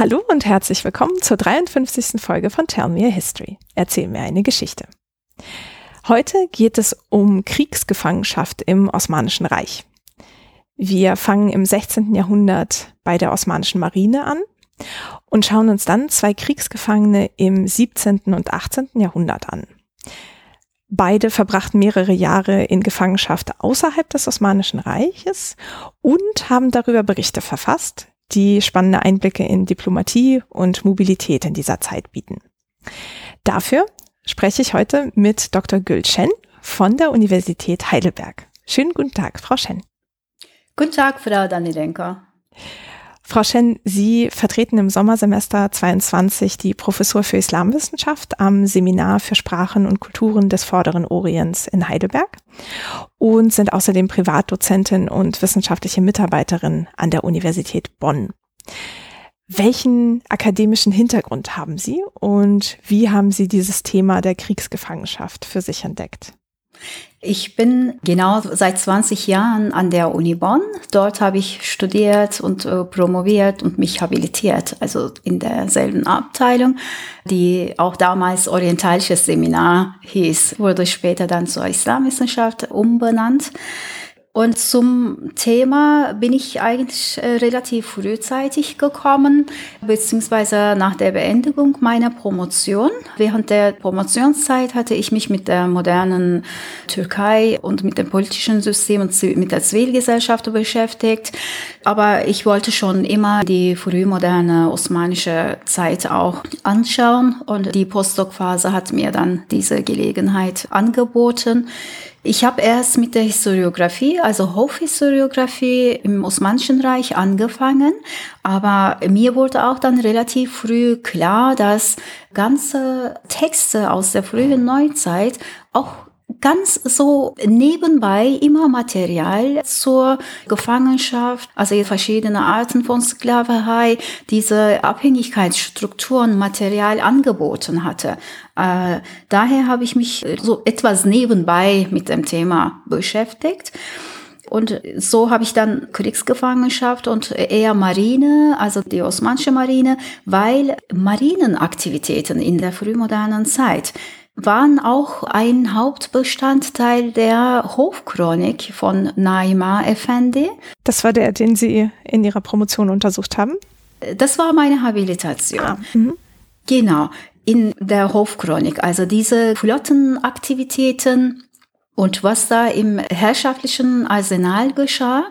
Hallo und herzlich willkommen zur 53. Folge von Tell Me a History. Erzähl mir eine Geschichte. Heute geht es um Kriegsgefangenschaft im Osmanischen Reich. Wir fangen im 16. Jahrhundert bei der Osmanischen Marine an und schauen uns dann zwei Kriegsgefangene im 17. und 18. Jahrhundert an. Beide verbrachten mehrere Jahre in Gefangenschaft außerhalb des Osmanischen Reiches und haben darüber Berichte verfasst, die spannende Einblicke in Diplomatie und Mobilität in dieser Zeit bieten. Dafür spreche ich heute mit Dr. Gül Shen von der Universität Heidelberg. Schönen guten Tag, Frau Shen. Guten Tag, Frau Danilenko. Frau Shen, Sie vertreten im Sommersemester 22 die Professur für Islamwissenschaft am Seminar für Sprachen und Kulturen des Vorderen Orients in Heidelberg und sind außerdem Privatdozentin und wissenschaftliche Mitarbeiterin an der Universität Bonn. Welchen akademischen Hintergrund haben Sie und wie haben Sie dieses Thema der Kriegsgefangenschaft für sich entdeckt? Ich bin genau seit 20 Jahren an der Uni Bonn. Dort habe ich studiert und äh, promoviert und mich habilitiert, also in derselben Abteilung, die auch damals Orientalisches Seminar hieß, wurde später dann zur Islamwissenschaft umbenannt. Und zum Thema bin ich eigentlich äh, relativ frühzeitig gekommen, beziehungsweise nach der Beendigung meiner Promotion. Während der Promotionszeit hatte ich mich mit der modernen Türkei und mit dem politischen System und mit der Zivilgesellschaft beschäftigt. Aber ich wollte schon immer die frühmoderne osmanische Zeit auch anschauen und die Postdoc-Phase hat mir dann diese Gelegenheit angeboten. Ich habe erst mit der Historiografie, also Hofhistoriografie im Osmanischen Reich angefangen, aber mir wurde auch dann relativ früh klar, dass ganze Texte aus der frühen Neuzeit auch ganz so nebenbei immer Material zur Gefangenschaft, also verschiedene Arten von Sklaverei, diese Abhängigkeitsstrukturen Material angeboten hatte. Äh, daher habe ich mich so etwas nebenbei mit dem Thema beschäftigt. Und so habe ich dann Kriegsgefangenschaft und eher Marine, also die osmanische Marine, weil Marinenaktivitäten in der frühmodernen Zeit waren auch ein Hauptbestandteil der Hofchronik von Naima Effendi. Das war der, den Sie in Ihrer Promotion untersucht haben? Das war meine Habilitation. Ah, mhm. genau, in der Hofchronik. Also diese Flottenaktivitäten und was da im herrschaftlichen Arsenal geschah,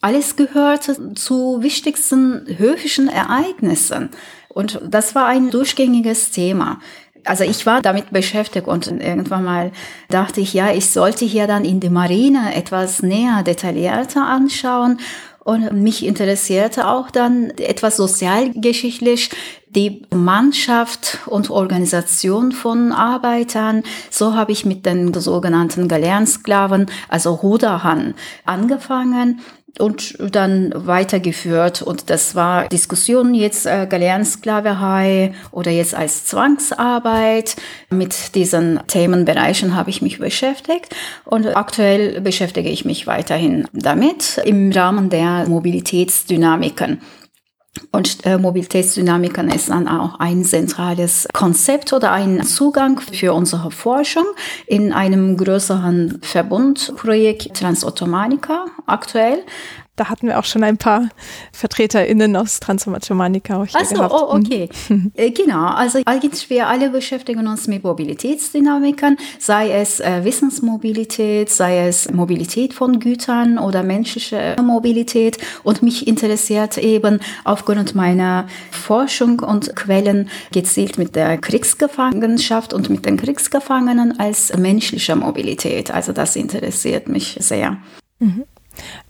alles gehörte zu wichtigsten höfischen Ereignissen. Und das war ein durchgängiges Thema also ich war damit beschäftigt und irgendwann mal dachte ich, ja, ich sollte hier dann in die Marine etwas näher, detaillierter anschauen. Und mich interessierte auch dann etwas sozialgeschichtlich die Mannschaft und Organisation von Arbeitern. So habe ich mit den sogenannten Galeerensklaven, also Ruderhan, angefangen und dann weitergeführt. Und das war Diskussion jetzt äh, Galeerensklaverei oder jetzt als Zwangsarbeit. Mit diesen Themenbereichen habe ich mich beschäftigt und aktuell beschäftige ich mich weiterhin damit im Rahmen der Mobilitätsdynamiken. Und äh, Mobilitätsdynamiken ist dann auch ein zentrales Konzept oder ein Zugang für unsere Forschung in einem größeren Verbundprojekt Transottomanica aktuell. Da hatten wir auch schon ein paar VertreterInnen aus Transformationmanika auch hier Ach so, gehabt. oh, okay. Mhm. Äh, genau, also eigentlich wir alle beschäftigen uns mit Mobilitätsdynamiken, sei es äh, Wissensmobilität, sei es Mobilität von Gütern oder menschliche Mobilität. Und mich interessiert eben aufgrund meiner Forschung und Quellen gezielt mit der Kriegsgefangenschaft und mit den Kriegsgefangenen als menschliche Mobilität. Also das interessiert mich sehr. Mhm.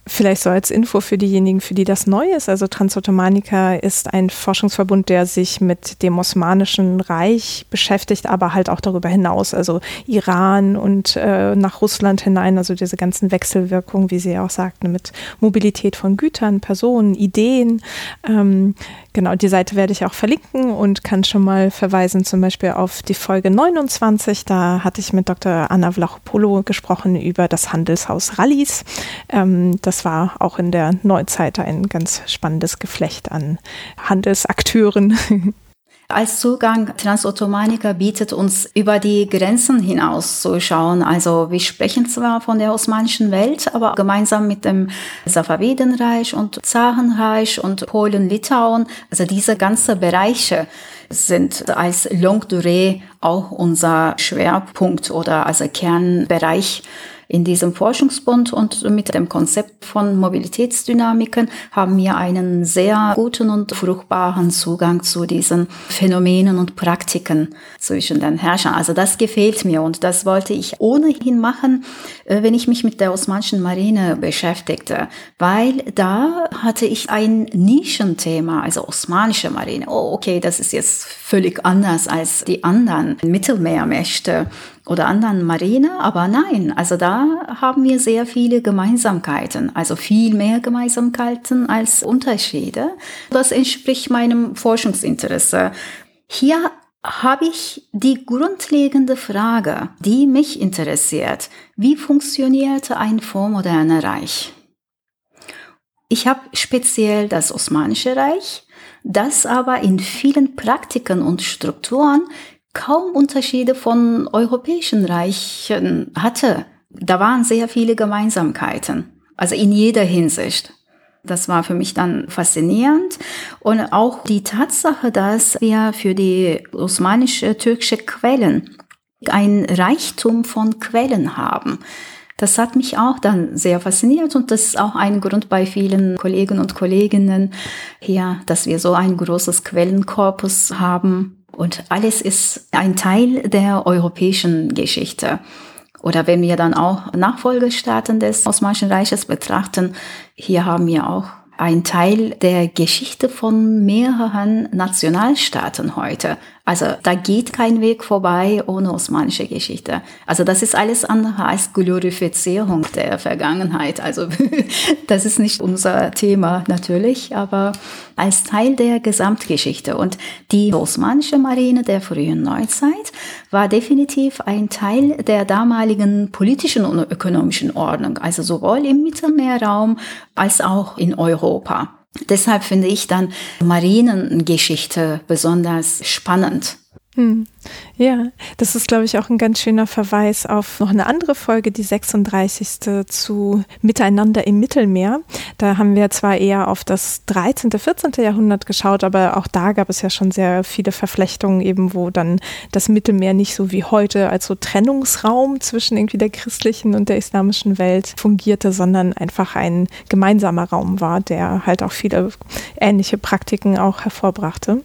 Vielleicht so als Info für diejenigen, für die das neu ist. Also Transottomanica ist ein Forschungsverbund, der sich mit dem Osmanischen Reich beschäftigt, aber halt auch darüber hinaus, also Iran und äh, nach Russland hinein, also diese ganzen Wechselwirkungen, wie Sie auch sagten, mit Mobilität von Gütern, Personen, Ideen. Ähm, genau, die Seite werde ich auch verlinken und kann schon mal verweisen, zum Beispiel auf die Folge 29. Da hatte ich mit Dr. Anna Vlachopoulou gesprochen über das Handelshaus Rallis. Ähm, das das war auch in der Neuzeit ein ganz spannendes Geflecht an Handelsakteuren. Als Zugang Transottomanica bietet uns über die Grenzen hinaus zu schauen. Also wir sprechen zwar von der osmanischen Welt, aber gemeinsam mit dem Safavidenreich und Zarenreich und Polen, Litauen, also diese ganze Bereiche sind als Longue Durée auch unser Schwerpunkt oder also Kernbereich in diesem Forschungsbund und mit dem Konzept von Mobilitätsdynamiken haben wir einen sehr guten und fruchtbaren Zugang zu diesen Phänomenen und Praktiken zwischen den Herrschern. Also das gefällt mir und das wollte ich ohnehin machen, äh, wenn ich mich mit der osmanischen Marine beschäftigte, weil da hatte ich ein Nischenthema, also osmanische Marine. Oh, okay, das ist jetzt völlig anders als die anderen Mittelmeermächte oder anderen Marine, aber nein, also da haben wir sehr viele Gemeinsamkeiten, also viel mehr Gemeinsamkeiten als Unterschiede. Das entspricht meinem Forschungsinteresse. Hier habe ich die grundlegende Frage, die mich interessiert. Wie funktioniert ein vormoderner Reich? Ich habe speziell das Osmanische Reich, das aber in vielen Praktiken und Strukturen kaum Unterschiede von europäischen Reichen hatte. Da waren sehr viele Gemeinsamkeiten, also in jeder Hinsicht. Das war für mich dann faszinierend. Und auch die Tatsache, dass wir für die osmanische türkische Quellen ein Reichtum von Quellen haben. Das hat mich auch dann sehr fasziniert und das ist auch ein Grund bei vielen Kollegen und Kolleginnen hier, dass wir so ein großes Quellenkorpus haben. Und alles ist ein Teil der europäischen Geschichte. Oder wenn wir dann auch Nachfolgestaaten des Osmanischen Reiches betrachten, hier haben wir auch ein Teil der Geschichte von mehreren Nationalstaaten heute. Also da geht kein Weg vorbei ohne osmanische Geschichte. Also das ist alles andere als Glorifizierung der Vergangenheit. Also das ist nicht unser Thema natürlich, aber als Teil der Gesamtgeschichte. Und die osmanische Marine der frühen Neuzeit war definitiv ein Teil der damaligen politischen und ökonomischen Ordnung. Also sowohl im Mittelmeerraum als auch in Europa. Deshalb finde ich dann Marinengeschichte besonders spannend. Hm. Ja, das ist, glaube ich, auch ein ganz schöner Verweis auf noch eine andere Folge, die 36. zu Miteinander im Mittelmeer. Da haben wir zwar eher auf das 13., 14. Jahrhundert geschaut, aber auch da gab es ja schon sehr viele Verflechtungen, eben wo dann das Mittelmeer nicht so wie heute als so Trennungsraum zwischen irgendwie der christlichen und der islamischen Welt fungierte, sondern einfach ein gemeinsamer Raum war, der halt auch viele ähnliche Praktiken auch hervorbrachte.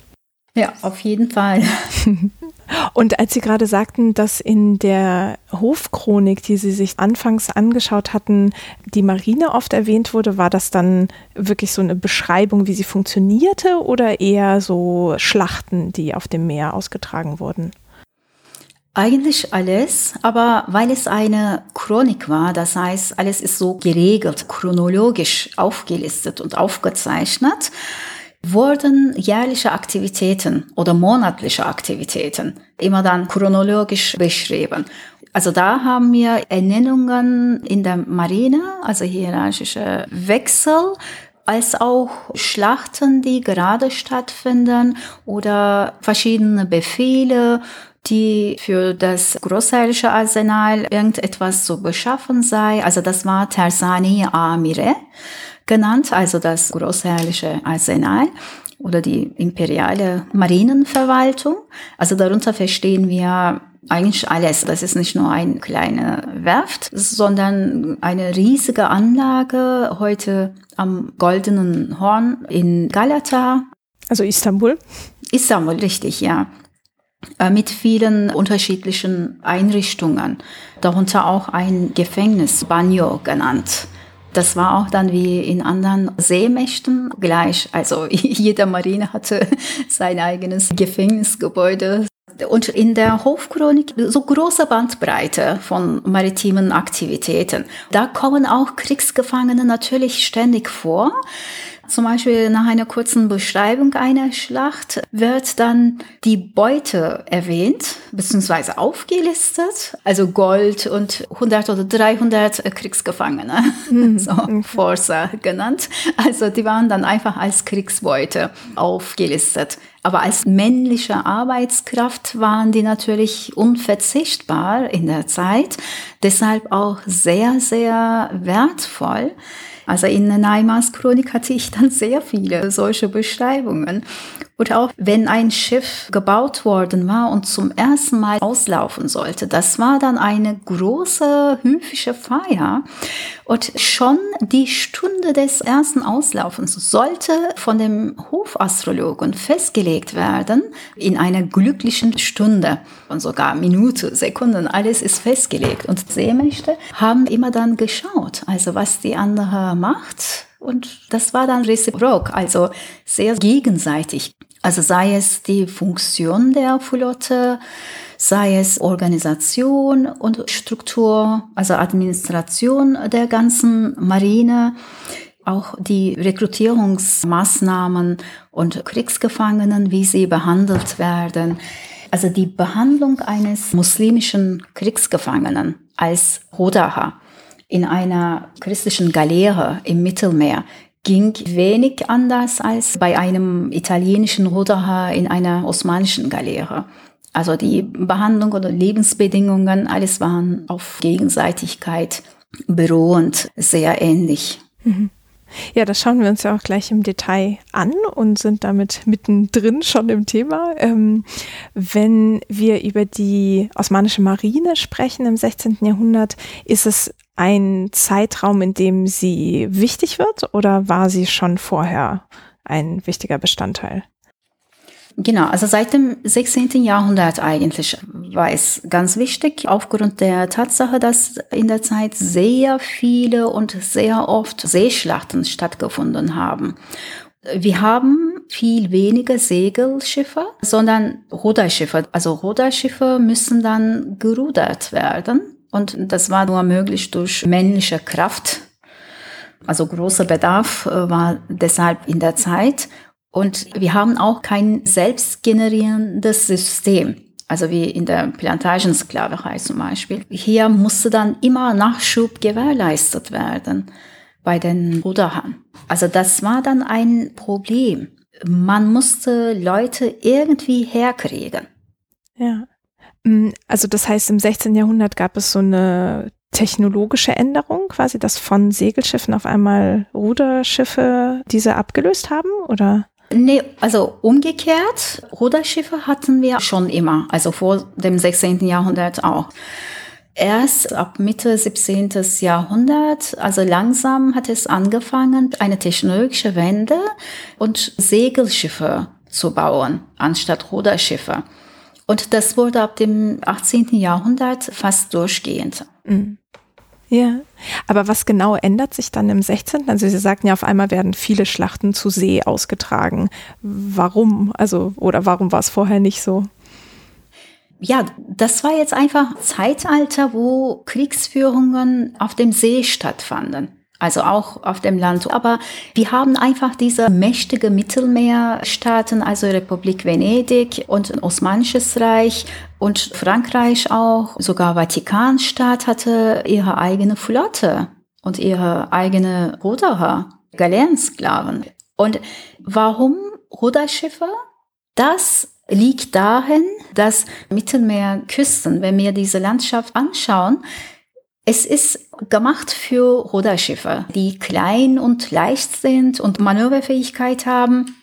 Ja, auf jeden Fall. Und als Sie gerade sagten, dass in der Hofchronik, die Sie sich anfangs angeschaut hatten, die Marine oft erwähnt wurde, war das dann wirklich so eine Beschreibung, wie sie funktionierte oder eher so Schlachten, die auf dem Meer ausgetragen wurden? Eigentlich alles, aber weil es eine Chronik war, das heißt, alles ist so geregelt, chronologisch aufgelistet und aufgezeichnet, wurden jährliche Aktivitäten oder monatliche Aktivitäten immer dann chronologisch beschrieben. Also da haben wir Ernennungen in der Marine, also hierarchische Wechsel, als auch Schlachten, die gerade stattfinden oder verschiedene Befehle, die für das großherrliche Arsenal irgendetwas zu beschaffen sei. Also das war Tersani Amire genannt, also das großherrliche Arsenal oder die imperiale Marinenverwaltung. Also darunter verstehen wir eigentlich alles. Das ist nicht nur eine kleine Werft, sondern eine riesige Anlage heute am Goldenen Horn in Galata. Also Istanbul? Istanbul, richtig, ja. Äh, mit vielen unterschiedlichen Einrichtungen, darunter auch ein Gefängnis, Banyo genannt. Das war auch dann wie in anderen Seemächten gleich. Also jeder Marine hatte sein eigenes Gefängnisgebäude. Und in der Hofchronik so große Bandbreite von maritimen Aktivitäten. Da kommen auch Kriegsgefangene natürlich ständig vor. Zum Beispiel nach einer kurzen Beschreibung einer Schlacht wird dann die Beute erwähnt, beziehungsweise aufgelistet, also Gold und 100 oder 300 Kriegsgefangene, mhm. so Forza genannt. Also die waren dann einfach als Kriegsbeute aufgelistet. Aber als männliche Arbeitskraft waren die natürlich unverzichtbar in der Zeit, deshalb auch sehr, sehr wertvoll. Also in Neimars Chronik hatte ich dann sehr viele solche Beschreibungen. Und auch wenn ein Schiff gebaut worden war und zum ersten Mal auslaufen sollte, das war dann eine große höfische Feier. Und schon die Stunde des ersten Auslaufens sollte von dem Hofastrologen festgelegt werden in einer glücklichen Stunde und sogar Minute, Sekunden, alles ist festgelegt. Und Seemächte haben immer dann geschaut, also was die andere macht. Und das war dann reziprok, also sehr gegenseitig. Also sei es die Funktion der Flotte, sei es Organisation und Struktur, also Administration der ganzen Marine, auch die Rekrutierungsmaßnahmen und Kriegsgefangenen, wie sie behandelt werden. Also die Behandlung eines muslimischen Kriegsgefangenen als Hodaha in einer christlichen Galeere im Mittelmeer ging wenig anders als bei einem italienischen Ruderer in einer osmanischen Galeere. Also die Behandlung oder Lebensbedingungen, alles waren auf Gegenseitigkeit beruhend sehr ähnlich. Mhm. Ja, das schauen wir uns ja auch gleich im Detail an und sind damit mittendrin schon im Thema. Ähm, wenn wir über die osmanische Marine sprechen im 16. Jahrhundert, ist es ein Zeitraum, in dem sie wichtig wird oder war sie schon vorher ein wichtiger Bestandteil? Genau, also seit dem 16. Jahrhundert eigentlich war es ganz wichtig, aufgrund der Tatsache, dass in der Zeit sehr viele und sehr oft Seeschlachten stattgefunden haben. Wir haben viel weniger Segelschiffe, sondern Ruderschiffe. Also Ruderschiffe müssen dann gerudert werden. Und das war nur möglich durch männliche Kraft. Also großer Bedarf äh, war deshalb in der Zeit. Und wir haben auch kein selbstgenerierendes System. Also wie in der Plantagensklaverei zum Beispiel. Hier musste dann immer Nachschub gewährleistet werden bei den Ruderern. Also das war dann ein Problem. Man musste Leute irgendwie herkriegen. Ja. Mm, also das heißt, im 16. Jahrhundert gab es so eine technologische Änderung, quasi, dass von Segelschiffen auf einmal Ruderschiffe diese abgelöst haben, oder? Nee, also umgekehrt, Ruderschiffe hatten wir schon immer, also vor dem 16. Jahrhundert auch. Erst ab Mitte 17. Jahrhundert, also langsam hat es angefangen, eine technologische Wende und Segelschiffe zu bauen, anstatt Ruderschiffe. Und das wurde ab dem 18. Jahrhundert fast durchgehend. Mhm. Ja, aber was genau ändert sich dann im 16.? Also Sie sagten ja, auf einmal werden viele Schlachten zu See ausgetragen. Warum? Also, oder warum war es vorher nicht so? Ja, das war jetzt einfach Zeitalter, wo Kriegsführungen auf dem See stattfanden also auch auf dem Land. Aber wir haben einfach diese mächtige Mittelmeerstaaten, also Republik Venedig und ein Osmanisches Reich und Frankreich auch, sogar Vatikanstaat hatte ihre eigene Flotte und ihre eigene Ruderer, Galeerensklaven. Und warum Ruderschiffe? Das liegt darin, dass Mittelmeerküsten, wenn wir diese Landschaft anschauen, es ist gemacht für Ruderschiffe, die klein und leicht sind und Manöverfähigkeit haben.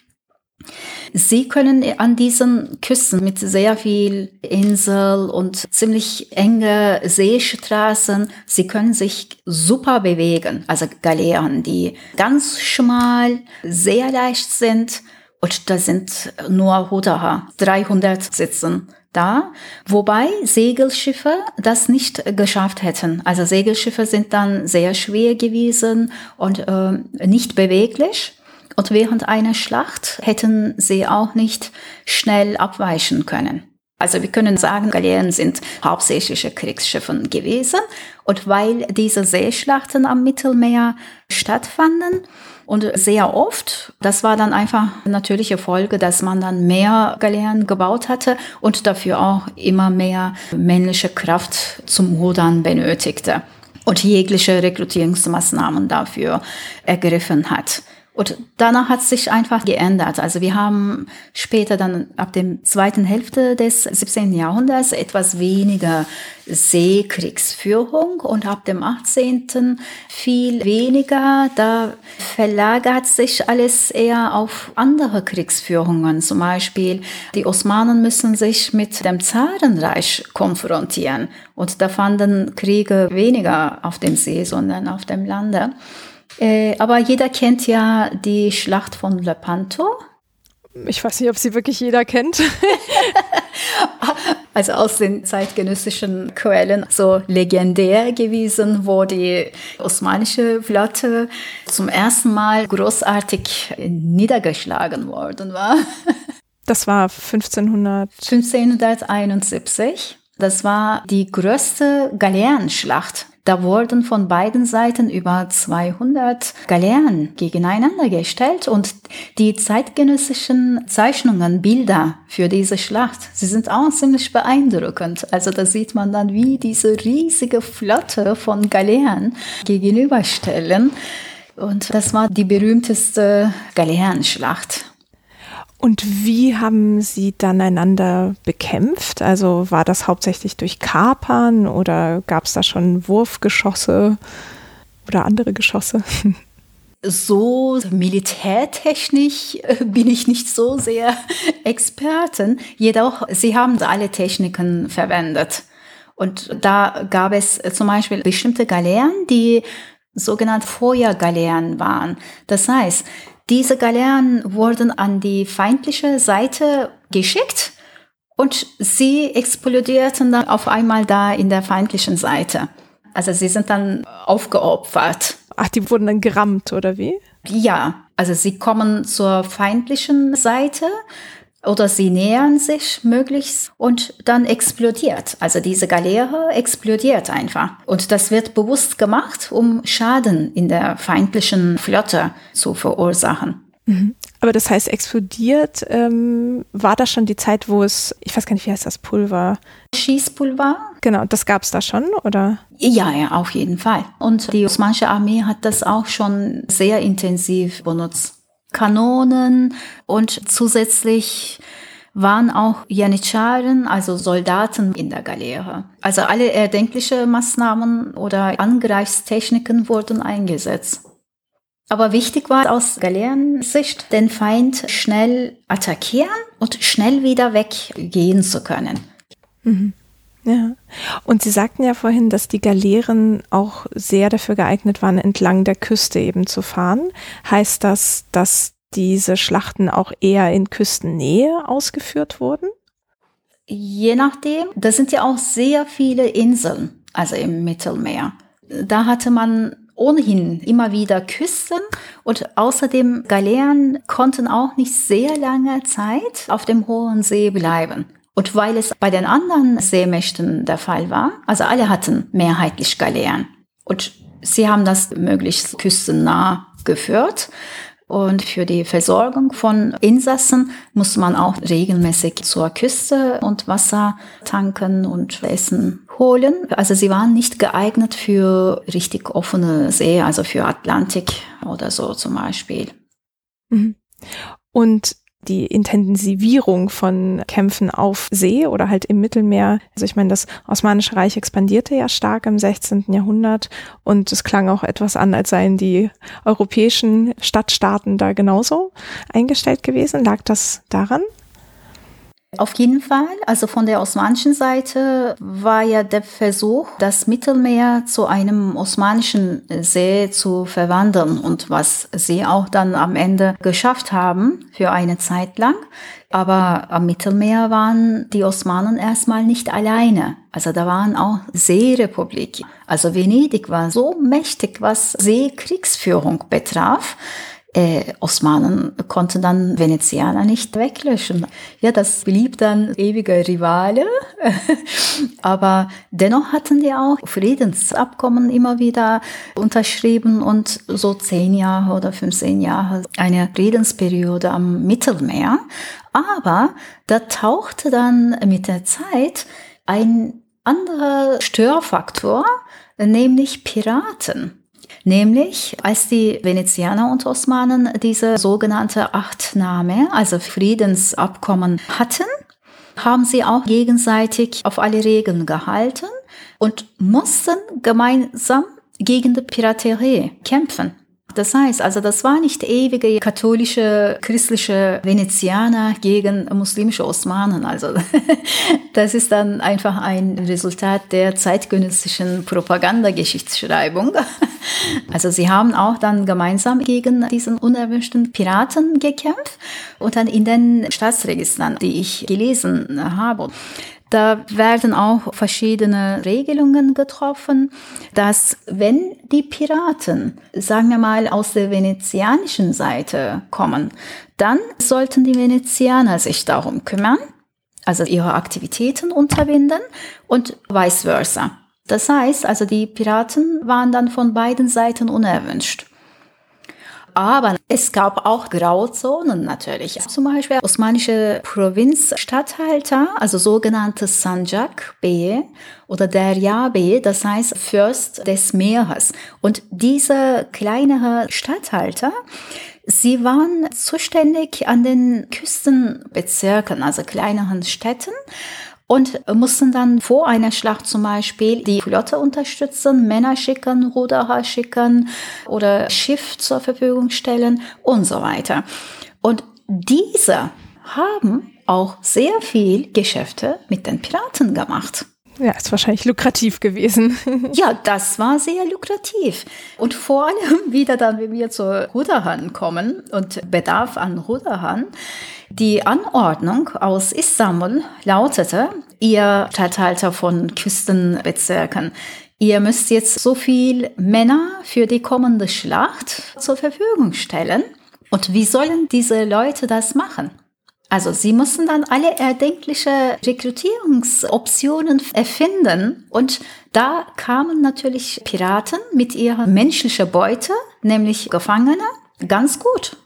Sie können an diesen Küsten mit sehr viel Insel und ziemlich enge Seestraßen, sie können sich super bewegen. Also Galeeren, die ganz schmal, sehr leicht sind und da sind nur Ruderer, 300 sitzen da, wobei Segelschiffe das nicht geschafft hätten. Also Segelschiffe sind dann sehr schwer gewesen und äh, nicht beweglich. Und während einer Schlacht hätten sie auch nicht schnell abweichen können. Also wir können sagen, Galeeren sind hauptsächliche Kriegsschiffe gewesen. Und weil diese Seeschlachten am Mittelmeer stattfanden und sehr oft, das war dann einfach eine natürliche Folge, dass man dann mehr Galeeren gebaut hatte und dafür auch immer mehr männliche Kraft zum Rudern benötigte und jegliche Rekrutierungsmaßnahmen dafür ergriffen hat. Und danach hat sich einfach geändert. Also wir haben später dann ab dem zweiten Hälfte des 17. Jahrhunderts etwas weniger Seekriegsführung und ab dem 18. viel weniger. Da verlagert sich alles eher auf andere Kriegsführungen. Zum Beispiel die Osmanen müssen sich mit dem Zarenreich konfrontieren und da fanden Kriege weniger auf dem See, sondern auf dem Lande. Äh, aber jeder kennt ja die Schlacht von Lepanto. Ich weiß nicht, ob sie wirklich jeder kennt. also aus den zeitgenössischen Quellen so legendär gewesen, wo die osmanische Flotte zum ersten Mal großartig niedergeschlagen worden war. Das war 1500. 1571. Das war die größte Galeerenschlacht da wurden von beiden Seiten über 200 Galeeren gegeneinander gestellt und die zeitgenössischen Zeichnungen, Bilder für diese Schlacht, sie sind auch ziemlich beeindruckend. Also da sieht man dann, wie diese riesige Flotte von Galeeren gegenüberstellen. Und das war die berühmteste Galeerenschlacht. Und wie haben Sie dann einander bekämpft? Also war das hauptsächlich durch Kapern oder gab es da schon Wurfgeschosse oder andere Geschosse? So militärtechnisch äh, bin ich nicht so sehr Experten. Jedoch, sie haben alle Techniken verwendet. Und da gab es zum Beispiel bestimmte Galeeren, die sogenannte Feuergaleeren waren. Das heißt, diese Galeeren wurden an die feindliche Seite geschickt und sie explodierten dann auf einmal da in der feindlichen Seite. Also sie sind dann aufgeopfert. Ach, die wurden dann gerammt oder wie? Ja, also sie kommen zur feindlichen Seite oder sie nähern sich möglichst und dann explodiert. Also diese Galeere explodiert einfach. Und das wird bewusst gemacht, um Schaden in der feindlichen Flotte zu verursachen. Mhm. Aber das heißt, explodiert, ähm, war das schon die Zeit, wo es, ich weiß gar nicht, wie heißt das Pulver? Schießpulver. Genau, das gab es da schon, oder? Ja, ja, auf jeden Fall. Und die osmanische Armee hat das auch schon sehr intensiv benutzt. Kanonen und zusätzlich waren auch Janitscharen, also Soldaten in der Galeere. Also alle erdenklichen Maßnahmen oder Angreifstechniken wurden eingesetzt. Aber wichtig war aus Galeerensicht, den Feind schnell attackieren und schnell wieder weggehen zu können. Mhm. Ja. Und Sie sagten ja vorhin, dass die Galeeren auch sehr dafür geeignet waren, entlang der Küste eben zu fahren. Heißt das, dass diese Schlachten auch eher in Küstennähe ausgeführt wurden? Je nachdem. Da sind ja auch sehr viele Inseln, also im Mittelmeer. Da hatte man ohnehin immer wieder Küsten und außerdem Galeeren konnten auch nicht sehr lange Zeit auf dem hohen See bleiben. Und weil es bei den anderen Seemächten der Fall war, also alle hatten mehrheitlich Galeeren. Und sie haben das möglichst küstennah geführt. Und für die Versorgung von Insassen muss man auch regelmäßig zur Küste und Wasser tanken und Essen holen. Also sie waren nicht geeignet für richtig offene See, also für Atlantik oder so zum Beispiel. Mhm. Und die Intensivierung von Kämpfen auf See oder halt im Mittelmeer. Also ich meine, das Osmanische Reich expandierte ja stark im 16. Jahrhundert und es klang auch etwas an, als seien die europäischen Stadtstaaten da genauso eingestellt gewesen. Lag das daran? Auf jeden Fall. Also von der osmanischen Seite war ja der Versuch, das Mittelmeer zu einem osmanischen See zu verwandeln und was sie auch dann am Ende geschafft haben für eine Zeit lang. Aber am Mittelmeer waren die Osmanen erstmal nicht alleine. Also da waren auch Seerepubliken. Also Venedig war so mächtig, was Seekriegsführung betraf äh, Osmanen konnten dann Venezianer nicht weglöschen. Ja, das blieb dann ewiger Rivale. Aber dennoch hatten die auch Friedensabkommen immer wieder unterschrieben und so zehn Jahre oder 15 Jahre eine Friedensperiode am Mittelmeer. Aber da tauchte dann mit der Zeit ein anderer Störfaktor, nämlich Piraten. Nämlich, als die Venezianer und Osmanen diese sogenannte Achtnahme, also Friedensabkommen hatten, haben sie auch gegenseitig auf alle Regeln gehalten und mussten gemeinsam gegen die Piraterie kämpfen. Das heißt, also das war nicht ewige katholische, christliche Venezianer gegen muslimische Osmanen. Also das ist dann einfach ein Resultat der zeitgenössischen Propagandageschichtsschreibung. Also sie haben auch dann gemeinsam gegen diesen unerwünschten Piraten gekämpft und dann in den Staatsregistern, die ich gelesen habe. Da werden auch verschiedene Regelungen getroffen, dass wenn die Piraten, sagen wir mal, aus der venezianischen Seite kommen, dann sollten die Venezianer sich darum kümmern, also ihre Aktivitäten unterbinden und vice versa. Das heißt, also die Piraten waren dann von beiden Seiten unerwünscht. Aber es gab auch Grauzonen natürlich. Zum Beispiel osmanische Provinzstatthalter, also sogenannte Sanjak Bey oder Derya Bey, das heißt Fürst des Meeres. Und diese kleinere Statthalter, Sie waren zuständig an den Küstenbezirken, also kleineren Städten und mussten dann vor einer Schlacht zum Beispiel die Flotte unterstützen, Männer schicken, Ruderer schicken oder Schiff zur Verfügung stellen und so weiter. Und diese haben auch sehr viel Geschäfte mit den Piraten gemacht. Ja, ist wahrscheinlich lukrativ gewesen. ja, das war sehr lukrativ. Und vor allem wieder dann, wenn wir zu Ruderern kommen und Bedarf an Ruderern. Die Anordnung aus Istanbul lautete, ihr Stadthalter von Küstenbezirken, ihr müsst jetzt so viel Männer für die kommende Schlacht zur Verfügung stellen. Und wie sollen diese Leute das machen? Also sie mussten dann alle erdenkliche Rekrutierungsoptionen erfinden und da kamen natürlich Piraten mit ihrer menschlichen Beute, nämlich Gefangene, ganz gut.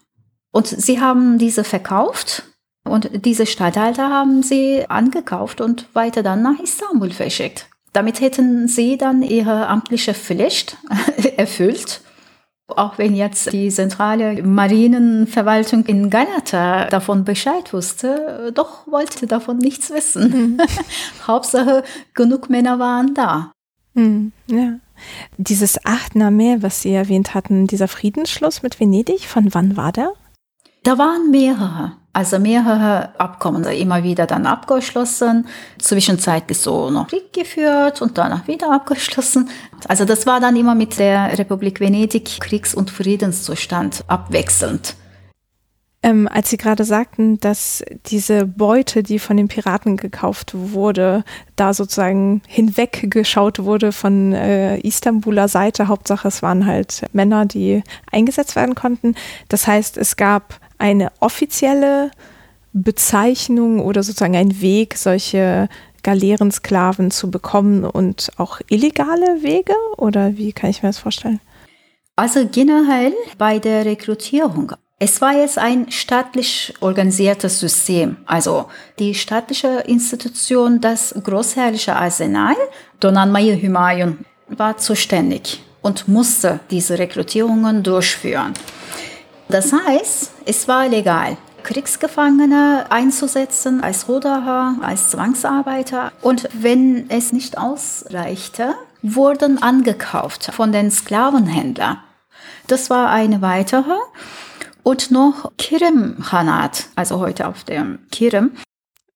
Und sie haben diese verkauft und diese Statthalter haben sie angekauft und weiter dann nach Istanbul verschickt. Damit hätten sie dann ihre amtliche Pflicht erfüllt auch wenn jetzt die zentrale Marinenverwaltung in Galata davon Bescheid wusste, doch wollte davon nichts wissen. Mhm. Hauptsache, genug Männer waren da. Mhm, ja. Dieses Achtname, was Sie erwähnt hatten, dieser Friedensschluss mit Venedig, von wann war der? Da waren mehrere. Also mehrere Abkommen immer wieder dann abgeschlossen, zwischenzeitlich so noch Krieg geführt und danach wieder abgeschlossen. Also das war dann immer mit der Republik Venedig Kriegs- und Friedenszustand abwechselnd. Ähm, als Sie gerade sagten, dass diese Beute, die von den Piraten gekauft wurde, da sozusagen hinweggeschaut wurde von äh, Istanbuler Seite, Hauptsache es waren halt Männer, die eingesetzt werden konnten. Das heißt, es gab eine offizielle Bezeichnung oder sozusagen ein Weg, solche Galeerensklaven zu bekommen und auch illegale Wege? Oder wie kann ich mir das vorstellen? Also generell bei der Rekrutierung. Es war jetzt ein staatlich organisiertes System. Also die staatliche Institution, das großherrliche Arsenal, Donanmayı Hümayun, war zuständig und musste diese Rekrutierungen durchführen. Das heißt, es war legal, Kriegsgefangene einzusetzen als Ruderer, als Zwangsarbeiter. Und wenn es nicht ausreichte, wurden angekauft von den Sklavenhändlern. Das war eine weitere. Und noch Kirim-Hanat, also heute auf dem Kirim.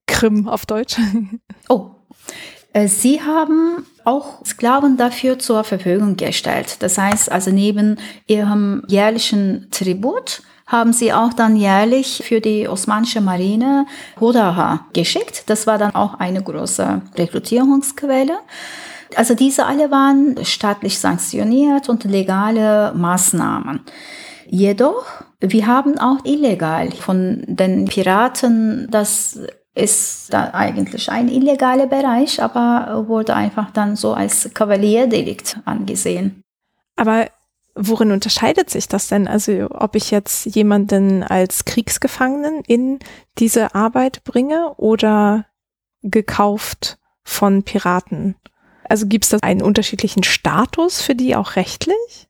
Krim auf Deutsch. oh. Äh, sie haben auch Sklaven dafür zur Verfügung gestellt. Das heißt also neben ihrem jährlichen Tribut haben sie auch dann jährlich für die osmanische Marine Hodaha geschickt. Das war dann auch eine große Rekrutierungsquelle. Also diese alle waren staatlich sanktioniert und legale Maßnahmen. Jedoch Wir haben auch illegal von den Piraten, das ist da eigentlich ein illegaler Bereich, aber wurde einfach dann so als Kavalierdelikt angesehen. Aber worin unterscheidet sich das denn? Also ob ich jetzt jemanden als Kriegsgefangenen in diese Arbeit bringe oder gekauft von Piraten? Also gibt es da einen unterschiedlichen Status für die auch rechtlich?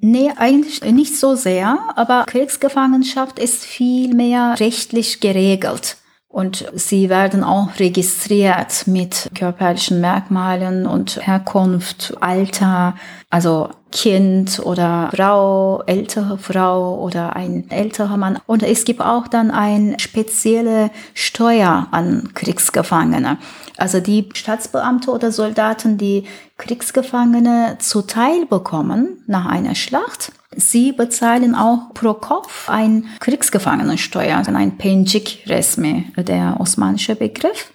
Nee, eigentlich nicht so sehr, aber Kriegsgefangenschaft ist viel mehr rechtlich geregelt. Und sie werden auch registriert mit körperlichen Merkmalen und Herkunft, Alter, also Kind oder Frau, ältere Frau oder ein älterer Mann. Und es gibt auch dann eine spezielle Steuer an Kriegsgefangene. Also die Staatsbeamte oder Soldaten, die Kriegsgefangene zuteil bekommen nach einer Schlacht, sie bezahlen auch pro Kopf ein Kriegsgefangenensteuer, also ein Pencik Resmi, der osmanische Begriff.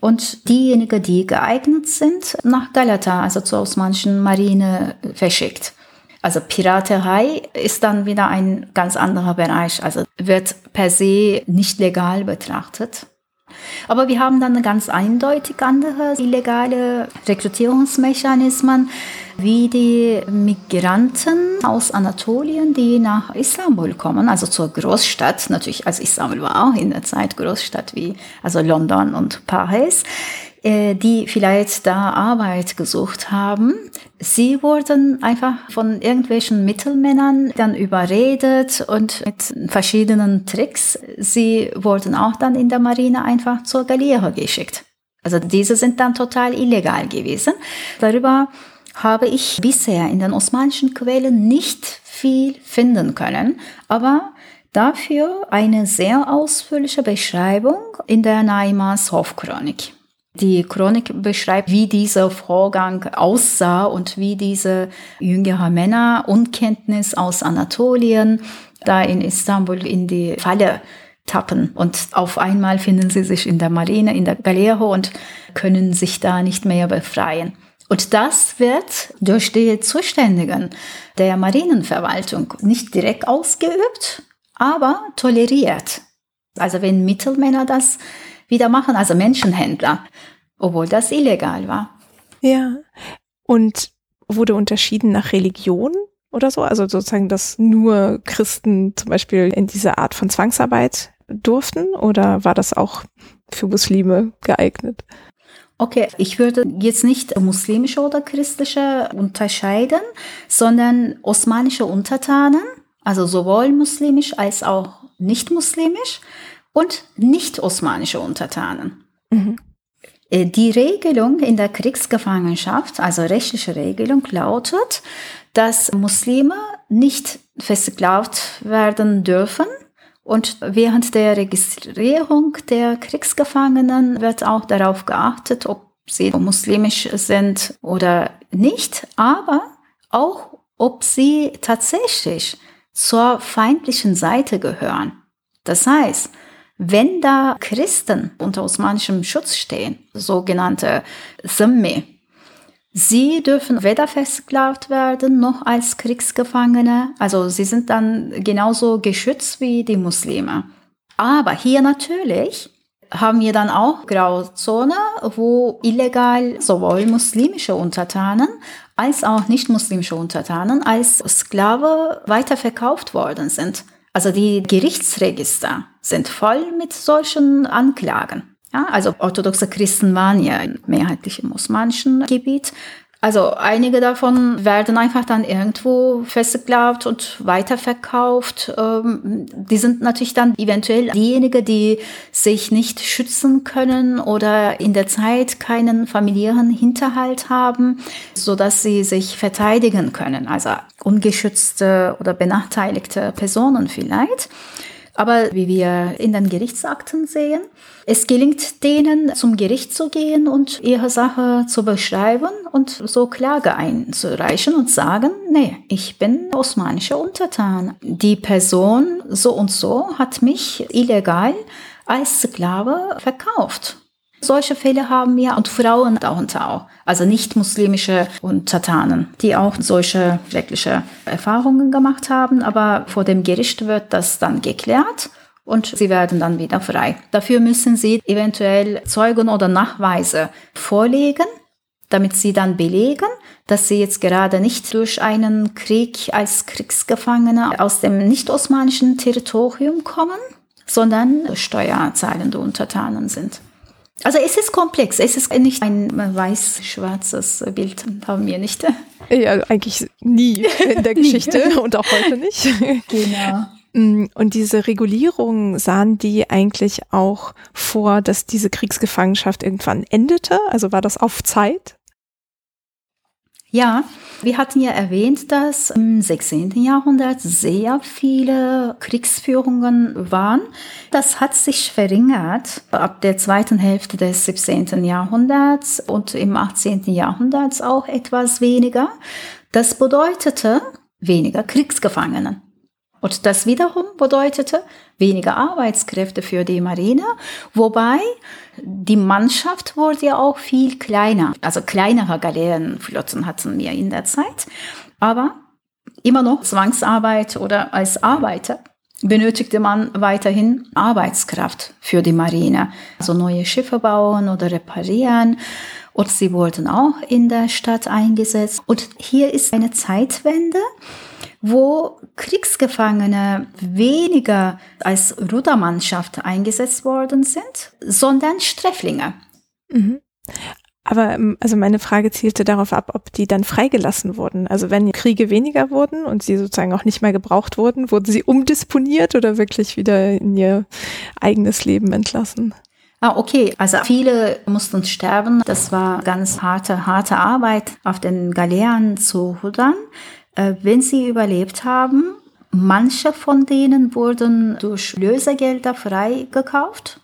Und diejenigen, die geeignet sind, nach Galata, also zur osmanischen Marine, verschickt. Also Piraterei ist dann wieder ein ganz anderer Bereich, also wird per se nicht legal betrachtet. Aber wir haben dann ganz eindeutig andere illegale Rekrutierungsmechanismen, wie die Migranten aus Anatolien, die nach Istanbul kommen, also zur Großstadt, natürlich, also Istanbul war auch in der Zeit Großstadt wie, also London und Paris, äh, die vielleicht da Arbeit gesucht haben. Sie wurden einfach von irgendwelchen Mittelmännern dann überredet und mit verschiedenen Tricks. Sie wurden auch dann in der Marine einfach zur Galeere geschickt. Also diese sind dann total illegal gewesen. Darüber habe ich bisher in den osmanischen Quellen nicht viel finden können, aber dafür eine sehr ausführliche Beschreibung in der Naimas Hofchronik. Die Chronik beschreibt, wie dieser Vorgang aussah und wie diese jüngeren Männer Unkenntnis aus Anatolien da in Istanbul in die Falle tappen. Und auf einmal finden sie sich in der Marine, in der Galeere und können sich da nicht mehr befreien. Und das wird durch die Zuständigen der Marinenverwaltung nicht direkt ausgeübt, aber toleriert. Also wenn Mittelmänner das wieder machen, also Menschenhändler, obwohl das illegal war. Ja. Und wurde unterschieden nach Religion oder so? Also sozusagen, dass nur Christen zum Beispiel in diese Art von Zwangsarbeit durften oder war das auch für Muslime geeignet? Okay, ich würde jetzt nicht muslimische oder christliche unterscheiden, sondern osmanische Untertanen, also sowohl muslimisch als auch nicht muslimisch und nicht osmanische Untertanen. Mhm. Äh, die Regelung in der Kriegsgefangenschaft, also rechtliche Regelung, lautet, dass Muslime nicht festgekauft werden dürfen und während der Registrierung der Kriegsgefangenen wird auch darauf geachtet, ob sie muslimisch sind oder nicht, aber auch, ob sie tatsächlich zur feindlichen Seite gehören. Das heißt, wenn da Christen unter osmanischem Schutz stehen, sogenannte Zimmi, Sie dürfen weder festgeklagt werden noch als Kriegsgefangene. Also sie sind dann genauso geschützt wie die Muslime. Aber hier natürlich haben wir dann auch Grauzone, wo illegal sowohl muslimische Untertanen als auch nicht muslimische Untertanen als Sklave weiterverkauft worden sind. Also die Gerichtsregister sind voll mit solchen Anklagen. Ja, also orthodoxe Christen waren ja mehrheitlich im osmanischen Gebiet. Also einige davon werden einfach dann irgendwo festgeglaubt und weiterverkauft. Ähm, die sind natürlich dann eventuell diejenigen, die sich nicht schützen können oder in der Zeit keinen familiären Hinterhalt haben, so dass sie sich verteidigen können. Also ungeschützte oder benachteiligte Personen vielleicht. Aber wie wir in den Gerichtsakten sehen, es gelingt denen, zum Gericht zu gehen und ihre Sache zu beschreiben und so Klage einzureichen und sagen, nee, ich bin osmanischer Untertan. Die Person so und so hat mich illegal als Sklave verkauft. Solche Fälle haben wir und Frauen darunter auch. Also nicht muslimische Untertanen, die auch solche schreckliche Erfahrungen gemacht haben. Aber vor dem Gericht wird das dann geklärt und sie werden dann wieder frei. Dafür müssen sie eventuell Zeugen oder Nachweise vorlegen, damit sie dann belegen, dass sie jetzt gerade nicht durch einen Krieg als Kriegsgefangene aus dem nicht-osmanischen Territorium kommen, sondern steuerzahlende Untertanen sind. Also es ist komplex, es ist nicht ein weiß-schwarzes Bild, haben wir nicht. Ja, eigentlich nie in der Geschichte und auch heute nicht. Genau. Mm, und diese Regulierung sahen die eigentlich auch vor, dass diese Kriegsgefangenschaft irgendwann endete? Also war das auf Zeit? Ja, wir hatten ja erwähnt, dass im 16. Jahrhundert sehr viele Kriegsführungen waren. Das hat sich verringert ab der zweiten Hälfte des 17. Jahrhunderts und im 18. Jahrhundert auch etwas weniger. Das bedeutete weniger Kriegsgefangenen. Und das wiederum bedeutete weniger Arbeitskräfte für die Marine, wobei die Mannschaft wurde ja auch viel kleiner. Also kleinere Galeerenflotten hatten wir in der Zeit, aber immer noch Zwangsarbeit oder als Arbeiter benötigte man weiterhin Arbeitskraft für die Marine. Also neue Schiffe bauen oder reparieren. Und sie wurden auch in der Stadt eingesetzt. Und hier ist eine Zeitwende, wo Kriegsgefangene weniger als Rudermannschaft eingesetzt worden sind, sondern Sträflinge. Mhm. Aber ähm, also meine Frage zielte darauf ab, ob die dann freigelassen wurden. Also wenn Kriege weniger wurden und sie sozusagen auch nicht mehr gebraucht wurden, wurden sie umdisponiert oder wirklich wieder in ihr eigenes Leben entlassen? Ah, okay. Also viele mussten sterben. Das war ganz harte, harte Arbeit auf den Galeeren zu rudern. Äh, wenn sie überlebt haben, manche von denen wurden durch Lösegelder freigekauft,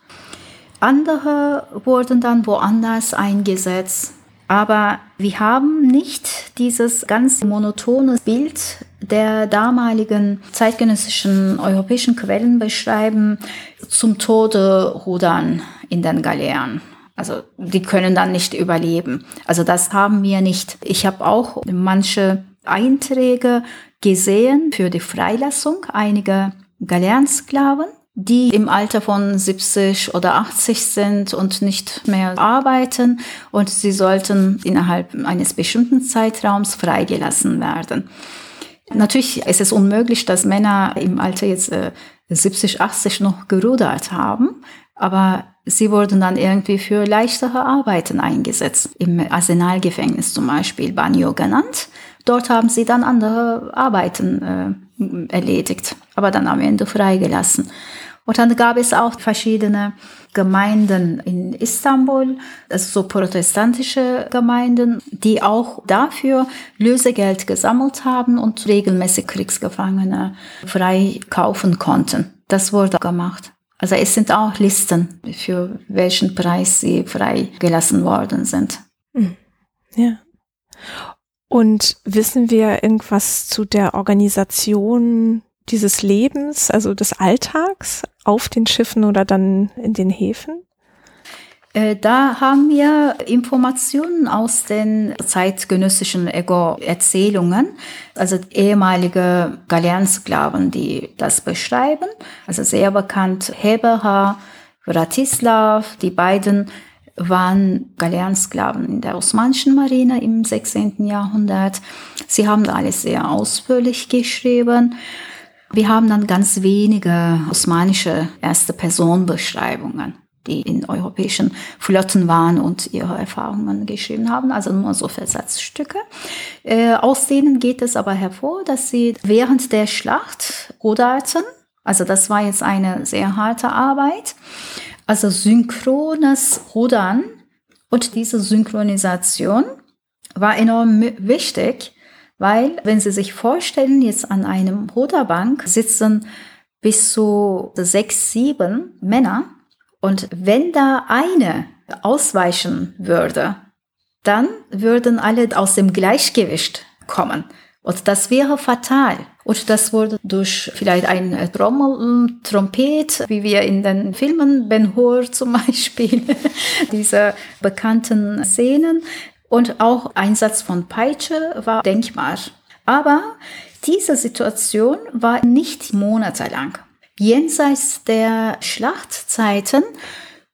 andere wurden dann woanders eingesetzt. Aber wir haben nicht dieses ganz monotone Bild der damaligen zeitgenössischen europäischen Quellen beschreiben, zum Tode rudern in den Galeeren. Also die können dann nicht überleben. Also das haben wir nicht. Ich habe auch manche Einträge gesehen für die Freilassung einiger Galeerensklaven, die im Alter von 70 oder 80 sind und nicht mehr arbeiten und sie sollten innerhalb eines bestimmten Zeitraums freigelassen werden. Natürlich ist es unmöglich, dass Männer im Alter jetzt äh, 70, 80 noch gerudert haben, aber sie wurden dann irgendwie für leichtere Arbeiten eingesetzt. Im Arsenalgefängnis zum Beispiel Banyo genannt. Dort haben sie dann andere Arbeiten äh, erledigt, aber dann am Ende freigelassen. Und dann gab es auch verschiedene Gemeinden in Istanbul, also so protestantische Gemeinden, die auch dafür Lösegeld gesammelt haben und regelmäßig Kriegsgefangene frei kaufen konnten. Das wurde gemacht. Also es sind auch Listen, für welchen Preis sie freigelassen worden sind. Hm. Ja. Und wissen wir irgendwas zu der Organisation dieses Lebens, also des Alltags auf den Schiffen oder dann in den Häfen? Äh, da haben wir Informationen aus den zeitgenössischen Ego-Erzählungen, also ehemalige Galeerensklaven, die das beschreiben. Also sehr bekannt Heberha, Vratislav, die beiden waren Galeerensklaven in der osmanischen Marine im 16. Jahrhundert. Sie haben alles sehr ausführlich geschrieben. Wir haben dann ganz wenige osmanische erste Personenbeschreibungen, die in europäischen Flotten waren und ihre Erfahrungen geschrieben haben, also nur so Versatzstücke. Äh, aus denen geht es aber hervor, dass sie während der Schlacht ruderten. Also das war jetzt eine sehr harte Arbeit. Also synchrones Rudern und diese Synchronisation war enorm wichtig, weil wenn Sie sich vorstellen, jetzt an einem Ruderbank sitzen bis zu sechs, sieben Männer und wenn da eine ausweichen würde, dann würden alle aus dem Gleichgewicht kommen. Und das wäre fatal. Und das wurde durch vielleicht ein Trommel, Trompet, wie wir in den Filmen, Ben Hur zum Beispiel, diese bekannten Szenen. Und auch Einsatz von Peitsche war denkbar. Aber diese Situation war nicht monatelang. Jenseits der Schlachtzeiten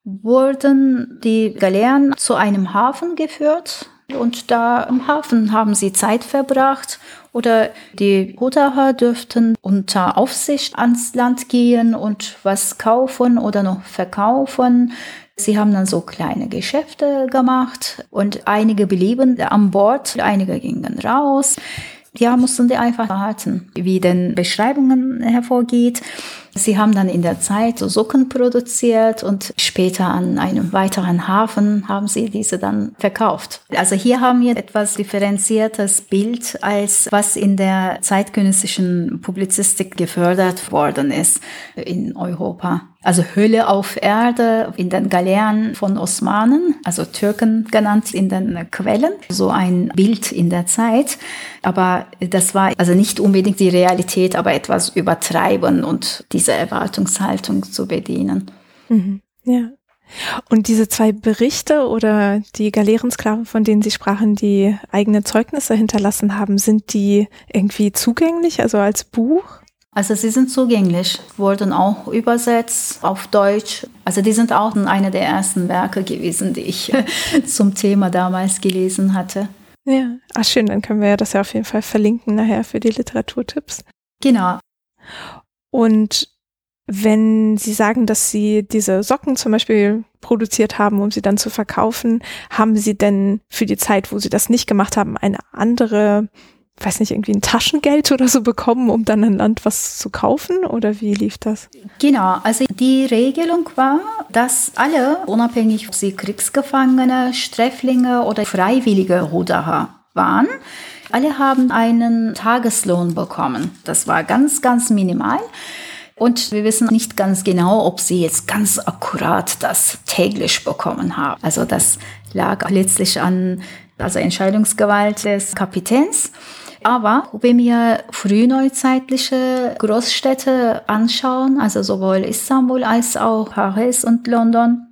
wurden die Galeeren zu einem Hafen geführt und da im Hafen haben sie Zeit verbracht oder die Ruderer dürften unter Aufsicht ans Land gehen und was kaufen oder noch verkaufen. Sie haben dann so kleine Geschäfte gemacht und einige blieben an Bord, einige gingen raus. Ja, mussten die einfach warten, wie den Beschreibungen hervorgeht. Sie haben dann in der Zeit so Socken produziert und später an einem weiteren Hafen haben sie diese dann verkauft. Also hier haben wir etwas differenziertes Bild als was in der zeitgenössischen Publizistik gefördert worden ist in Europa. Also Hölle auf Erde in den Galeeren von Osmanen, also Türken genannt in den Quellen, so ein Bild in der Zeit. Aber das war also nicht unbedingt die Realität, aber etwas übertreiben und diese Erwartungshaltung zu bedienen. Mhm. Ja. Und diese zwei Berichte oder die Galeerensklaven, von denen Sie sprachen, die eigene Zeugnisse hinterlassen haben, sind die irgendwie zugänglich, also als Buch? Also sie sind zugänglich, wurden auch übersetzt auf Deutsch. Also die sind auch eine der ersten Werke gewesen, die ich zum Thema damals gelesen hatte. Ja, ach schön, dann können wir das ja auf jeden Fall verlinken nachher für die Literaturtipps. Genau. Und wenn Sie sagen, dass Sie diese Socken zum Beispiel produziert haben, um sie dann zu verkaufen, haben Sie denn für die Zeit, wo Sie das nicht gemacht haben, eine andere weiß nicht, irgendwie ein Taschengeld oder so bekommen, um dann ein Land was zu kaufen? Oder wie lief das? Genau, also die Regelung war, dass alle, unabhängig ob sie Kriegsgefangene, Sträflinge oder freiwillige Ruderer waren, alle haben einen Tageslohn bekommen. Das war ganz, ganz minimal. Und wir wissen nicht ganz genau, ob sie jetzt ganz akkurat das täglich bekommen haben. Also das lag letztlich an also Entscheidungsgewalt des Kapitäns. Aber wenn wir frühneuzeitliche Großstädte anschauen, also sowohl Istanbul als auch Paris und London,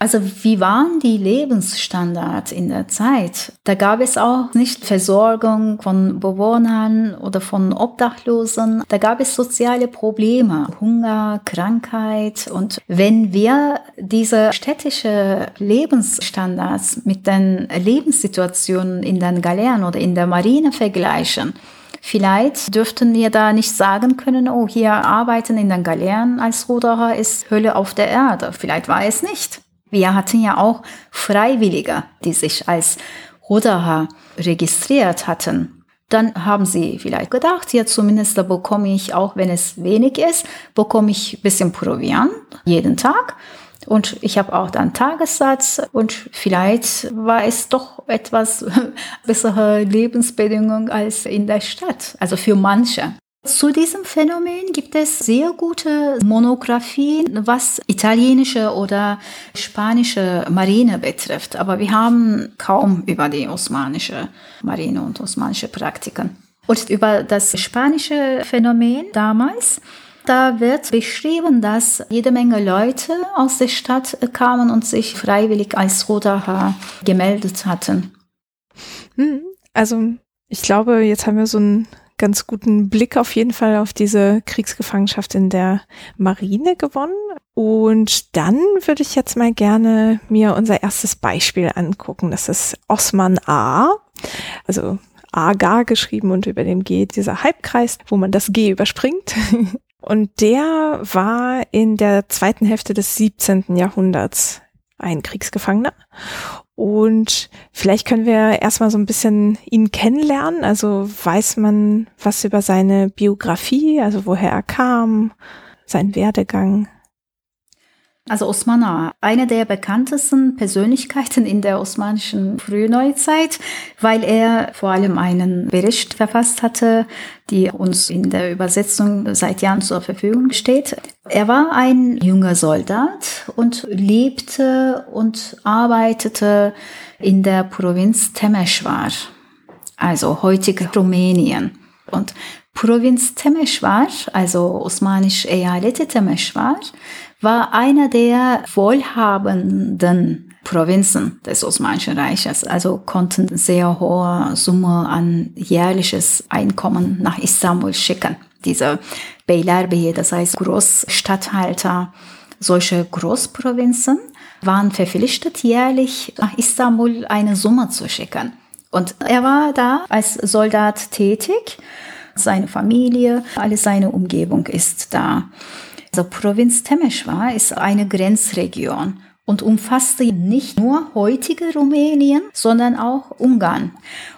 also wie waren die Lebensstandards in der Zeit? Da gab es auch nicht Versorgung von Bewohnern oder von Obdachlosen. Da gab es soziale Probleme, Hunger, Krankheit. Und wenn wir diese städtische Lebensstandards mit den Lebenssituationen in den Galeeren oder in der Marine vergleichen, Vielleicht dürften wir da nicht sagen können, oh, hier arbeiten in den Galeeren als Ruderer ist Hölle auf der Erde. Vielleicht war es nicht. Wir hatten ja auch Freiwillige, die sich als Ruderer registriert hatten. Dann haben sie vielleicht gedacht, ja zumindest da bekomme ich, auch wenn es wenig ist, bekomme ich ein bisschen Proviant jeden Tag. Und ich habe auch dann Tagessatz und vielleicht war es doch etwas bessere Lebensbedingungen als in der Stadt. Also für manche. Zu diesem Phänomen gibt es sehr gute Monographien, was italienische oder spanische Marine betrifft. Aber wir haben kaum über die osmanische Marine und osmanische Praktiken. Und über das spanische Phänomen damals, da wird beschrieben, dass jede Menge Leute aus der Stadt kamen und sich freiwillig als Ruderer gemeldet hatten. Hm, also ich glaube, jetzt haben wir so ein ganz guten Blick auf jeden Fall auf diese Kriegsgefangenschaft in der Marine gewonnen. Und dann würde ich jetzt mal gerne mir unser erstes Beispiel angucken. Das ist Osman A. Also Aga geschrieben und über dem G dieser Halbkreis, wo man das G überspringt. Und der war in der zweiten Hälfte des 17. Jahrhunderts ein Kriegsgefangener und vielleicht können wir erstmal so ein bisschen ihn kennenlernen. Also weiß man was über seine Biografie, also woher er kam, seinen Werdegang. Also Osman eine der bekanntesten Persönlichkeiten in der osmanischen Frühneuzeit, weil er vor allem einen Bericht verfasst hatte, die uns in der Übersetzung seit Jahren zur Verfügung steht. Er war ein junger Soldat und lebte und arbeitete in der Provinz Temeshwar. also heutige Rumänien. Und Provinz Temeschwar, also osmanische Eyaleti Temeschwar, war einer der wohlhabenden Provinzen des Osmanischen Reiches, also konnten sehr hohe Summe an jährliches Einkommen nach Istanbul schicken. Diese Beylerbeyi, das heißt Großstatthalter, solche Großprovinzen waren verpflichtet, jährlich nach Istanbul eine Summe zu schicken. Und er war da als Soldat tätig. Seine Familie, alle seine Umgebung ist da. Also Provinz Temeschwar ist eine Grenzregion und umfasste nicht nur heutige Rumänien, sondern auch Ungarn.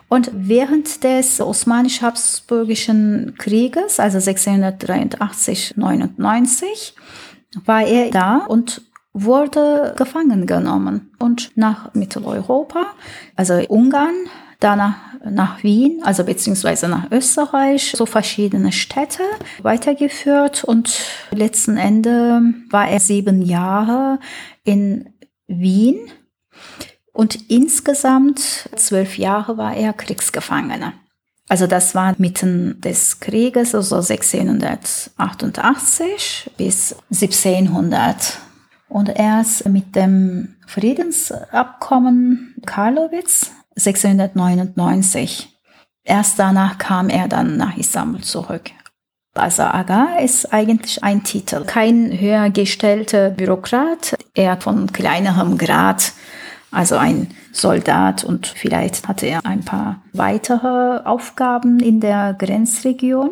Und während des Osmanisch-Habsburgischen Krieges, also 683-99, war er da und wurde gefangen genommen und nach Mitteleuropa, also Ungarn, danach nach Wien, also beziehungsweise nach Österreich, so verschiedene Städte weitergeführt. Und letzten Ende war er sieben Jahre in Wien. Und insgesamt zwölf Jahre war er Kriegsgefangener. Also das war mitten des Krieges, also 1688 bis 1700 und erst mit dem Friedensabkommen Karlowitz 1699, erst danach kam er dann nach Istanbul zurück. Also Aga ist eigentlich ein Titel, kein höher gestellter Bürokrat, eher von kleinerem Grad, also ein Soldat und vielleicht hatte er ein paar weitere Aufgaben in der Grenzregion.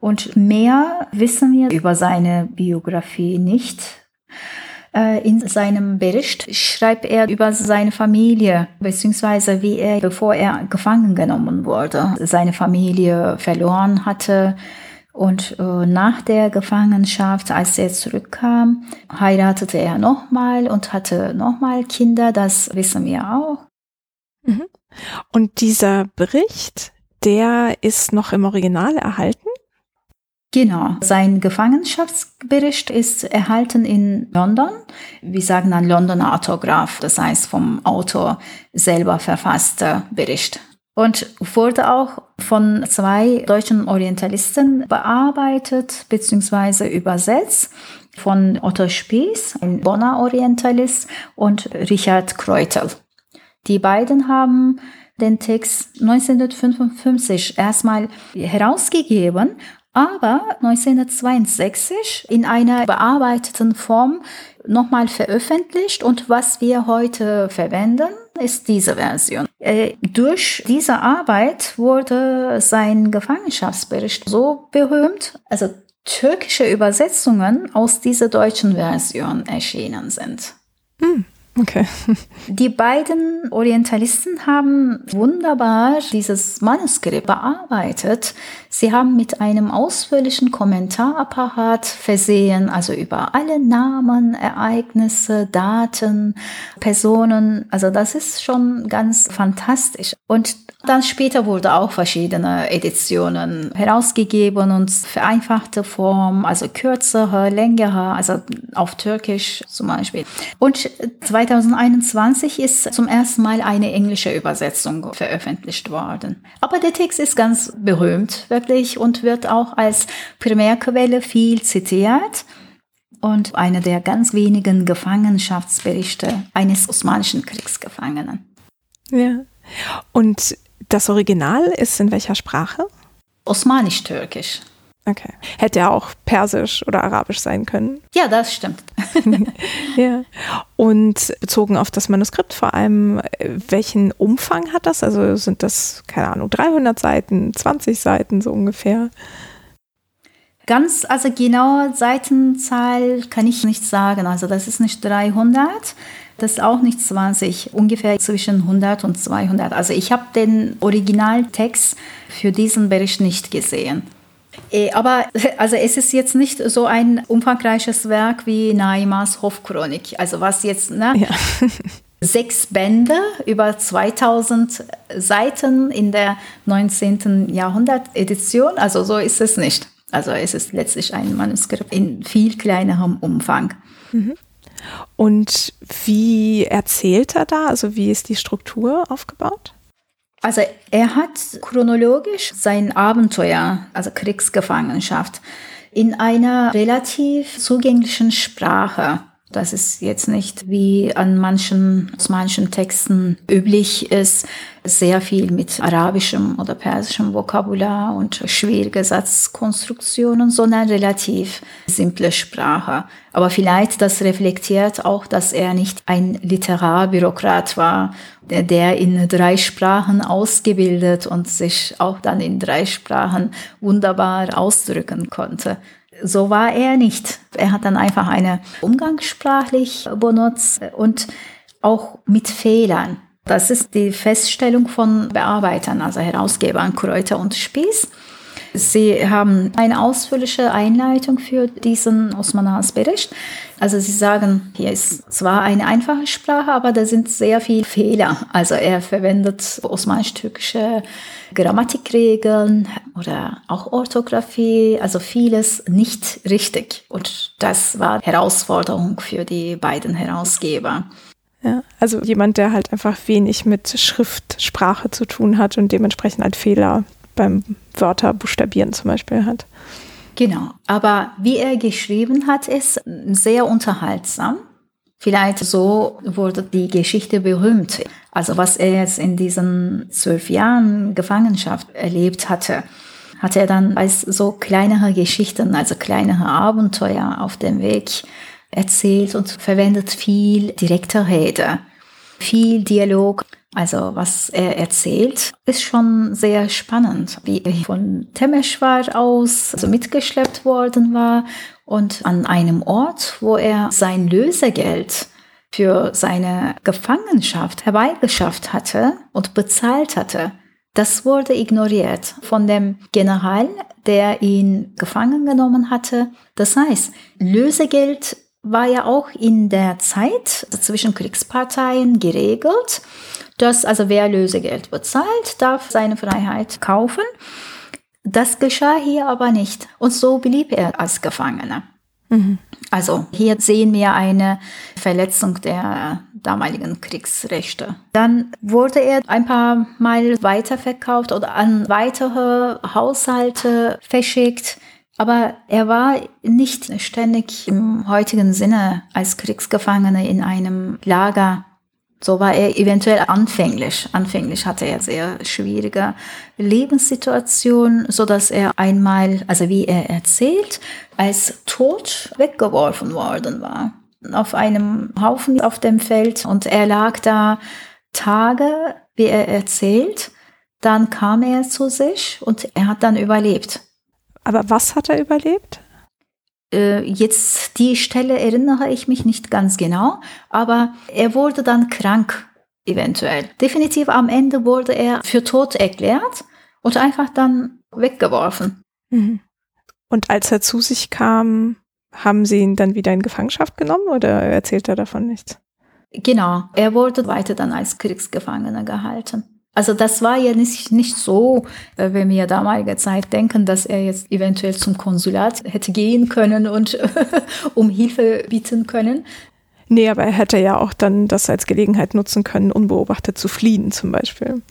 Und mehr wissen wir über seine Biografie nicht. Äh, in seinem Bericht schreibt er über seine Familie, beziehungsweise wie er, bevor er gefangen genommen wurde, seine Familie verloren hatte. Und äh, nach der Gefangenschaft, als er zurückkam, heiratete er nochmal und hatte nochmal Kinder, das wissen wir auch. Mhm. Und dieser Bericht, der ist noch im Original erhalten? Genau. Sein Gefangenschaftsbericht ist erhalten in London. Wir sagen dann Londoner Autograph, das heißt vom Autor selber verfasster Bericht. Und wurde auch von zwei deutschen Orientalisten bearbeitet bzw. übersetzt von Otto Spieß, ein Bonner Orientalist, und Richard Kreutel. Die beiden haben den Text 1955 erstmal herausgegeben aber 1962 in einer bearbeiteten Form nochmal veröffentlicht und was wir heute verwenden, ist diese Version. Äh, durch diese Arbeit wurde sein Gefangenschaftsbericht so berühmt, also türkische Übersetzungen aus dieser deutschen Version erschienen sind. Hm. Okay. Die beiden Orientalisten haben wunderbar dieses Manuskript bearbeitet. Sie haben mit einem ausführlichen Kommentarapparat versehen, also über alle Namen, Ereignisse, Daten, Personen. Also das ist schon ganz fantastisch. Und dann später wurde auch verschiedene Editionen herausgegeben und vereinfachte Form, also kürzere, längere, also auf Türkisch zum Beispiel. Und 2021 ist zum ersten Mal eine englische Übersetzung veröffentlicht worden. Aber der Text ist ganz berühmt, wirklich, und wird auch als Primärquelle viel zitiert und einer der ganz wenigen Gefangenschaftsberichte eines osmanischen Kriegsgefangenen. Ja. Und das Original ist in welcher Sprache? Osmanisch-Türkisch. Okay. Hätte ja auch Persisch oder Arabisch sein können. Ja, das stimmt. ja. Und bezogen auf das Manuskript vor allem, welchen Umfang hat das? Also sind das, keine Ahnung, 300 Seiten, 20 Seiten so ungefähr? Ganz, also genaue Seitenzahl kann ich nicht sagen. Also das ist nicht 300. Das ist auch nicht 20, ungefähr zwischen 100 und 200. Also ich habe den Originaltext für diesen Bericht nicht gesehen. Äh, aber also es ist jetzt nicht so ein umfangreiches Werk wie Naimas Hofchronik. Also was jetzt, ne? Ja. Sechs Bände über 2000 Seiten in der 19. Jahrhundert Edition. Also so ist es nicht. Also es ist letztlich ein Manuskript in viel kleinerem Umfang. Mhm. Und wie erzählt er da? Also wie ist die Struktur aufgebaut? Also er hat chronologisch sein Abenteuer, also Kriegsgefangenschaft, in einer relativ zugänglichen Sprache das ist jetzt nicht wie an manchen, aus manchen Texten üblich ist, sehr viel mit arabischem oder persischem Vokabular und schwierige Satzkonstruktionen, sondern relativ simple Sprache. Aber vielleicht das reflektiert auch, dass er nicht ein Literarbürokrat war, der in drei Sprachen ausgebildet und sich auch dann in drei Sprachen wunderbar ausdrücken konnte. So war er nicht. Er hat dann einfach eine umgangssprachlich benutzt und auch mit Fehlern. Das ist die Feststellung von Bearbeitern, also Herausgebern Kräuter und Spieß. Sie haben eine ausführliche Einleitung für diesen Osmanas Bericht. Also Sie sagen, hier ist zwar eine einfache Sprache, aber da sind sehr viele Fehler. Also er verwendet osmanisch-türkische Grammatikregeln oder auch Orthographie, also vieles nicht richtig. Und das war Herausforderung für die beiden Herausgeber. Ja, also jemand, der halt einfach wenig mit Schriftsprache zu tun hat und dementsprechend halt Fehler beim Wörter buchstabieren zum Beispiel hat. Genau, aber wie er geschrieben hat, ist sehr unterhaltsam. Vielleicht so wurde die Geschichte berühmt. Also was er jetzt in diesen zwölf Jahren Gefangenschaft erlebt hatte, hat er dann als so kleinere Geschichten, also kleinere Abenteuer auf dem Weg erzählt und verwendet viel direkte Rede, viel Dialog. Also was er erzählt, ist schon sehr spannend, wie er von Temeshwar aus also mitgeschleppt worden war und an einem Ort, wo er sein Lösegeld für seine Gefangenschaft herbeigeschafft hatte und bezahlt hatte, das wurde ignoriert von dem General, der ihn gefangen genommen hatte. Das heißt, Lösegeld war ja auch in der Zeit zwischen Kriegsparteien geregelt, dass also wer Lösegeld bezahlt, darf seine Freiheit kaufen. Das geschah hier aber nicht und so blieb er als Gefangener. Mhm. Also hier sehen wir eine Verletzung der damaligen Kriegsrechte. Dann wurde er ein paar Mal weiterverkauft oder an weitere Haushalte verschickt. Aber er war nicht ständig im heutigen Sinne als Kriegsgefangener in einem Lager. So war er eventuell anfänglich. Anfänglich hatte er sehr schwierige Lebenssituation, so dass er einmal, also wie er erzählt, als tot weggeworfen worden war auf einem Haufen auf dem Feld und er lag da Tage, wie er erzählt. Dann kam er zu sich und er hat dann überlebt. Aber was hat er überlebt? Äh, jetzt die Stelle erinnere ich mich nicht ganz genau, aber er wurde dann krank eventuell. Definitiv am Ende wurde er für tot erklärt und einfach dann weggeworfen. Mhm. Und als er zu sich kam, haben sie ihn dann wieder in Gefangenschaft genommen oder erzählt er davon nichts? Genau, er wurde weiter dann als Kriegsgefangener gehalten. Also das war ja nicht, nicht so, äh, wenn wir damalige Zeit denken, dass er jetzt eventuell zum Konsulat hätte gehen können und um Hilfe bieten können. Nee, aber er hätte ja auch dann das als Gelegenheit nutzen können, unbeobachtet zu fliehen zum Beispiel.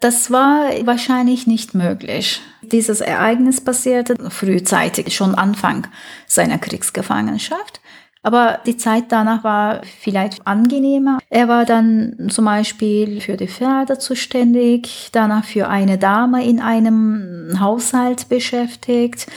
Das war wahrscheinlich nicht möglich. Dieses Ereignis passierte frühzeitig, schon Anfang seiner Kriegsgefangenschaft. Aber die Zeit danach war vielleicht angenehmer. Er war dann zum Beispiel für die Pferde zuständig, danach für eine Dame in einem Haushalt beschäftigt.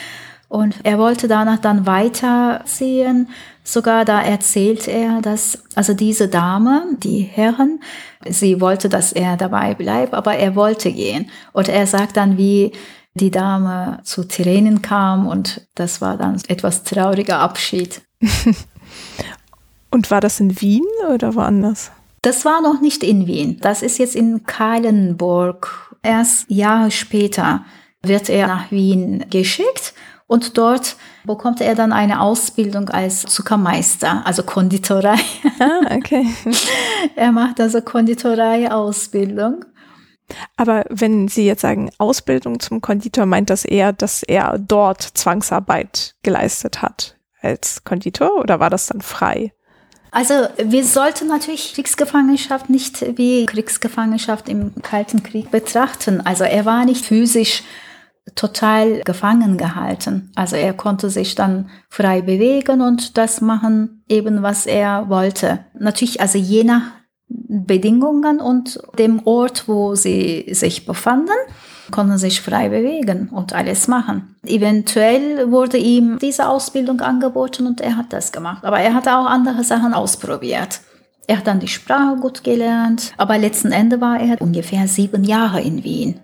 Und er wollte danach dann weiterziehen. Sogar da erzählt er, dass also diese Dame, die Herren, sie wollte, dass er dabei bleibt, aber er wollte gehen. Und er sagt dann, wie die Dame zu Tränen kam und das war dann etwas trauriger Abschied. Und war das in Wien oder woanders? Das war noch nicht in Wien. Das ist jetzt in Kahlenburg. Erst Jahre später wird er nach Wien geschickt und dort bekommt er dann eine Ausbildung als Zuckermeister, also Konditorei. Ah, okay. er macht also Konditorei-Ausbildung. Aber wenn Sie jetzt sagen Ausbildung zum Konditor, meint das eher, dass er dort Zwangsarbeit geleistet hat als Konditor oder war das dann frei? Also wir sollten natürlich Kriegsgefangenschaft nicht wie Kriegsgefangenschaft im Kalten Krieg betrachten. Also er war nicht physisch total gefangen gehalten. Also er konnte sich dann frei bewegen und das machen eben, was er wollte. Natürlich, also je nach Bedingungen und dem Ort, wo sie sich befanden, konnten sich frei bewegen und alles machen. Eventuell wurde ihm diese Ausbildung angeboten und er hat das gemacht. Aber er hat auch andere Sachen ausprobiert. Er hat dann die Sprache gut gelernt, aber letzten Endes war er ungefähr sieben Jahre in Wien.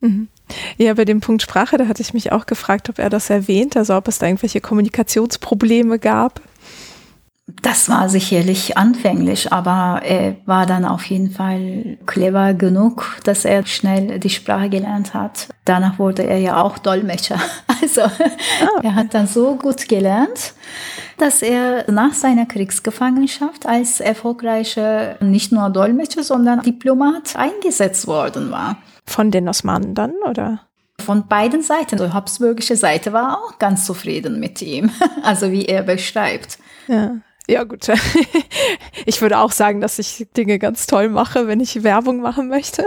Mhm. Ja, bei dem Punkt Sprache, da hatte ich mich auch gefragt, ob er das erwähnt, also ob es da irgendwelche Kommunikationsprobleme gab. Das war sicherlich anfänglich, aber er war dann auf jeden Fall clever genug, dass er schnell die Sprache gelernt hat. Danach wurde er ja auch Dolmetscher. Also oh. er hat dann so gut gelernt, dass er nach seiner Kriegsgefangenschaft als erfolgreicher nicht nur Dolmetscher, sondern Diplomat eingesetzt worden war. Von den Osmanen dann, oder? Von beiden Seiten. Die habsburgische Seite war auch ganz zufrieden mit ihm, also wie er beschreibt. Ja. Ja, gut. Ich würde auch sagen, dass ich Dinge ganz toll mache, wenn ich Werbung machen möchte.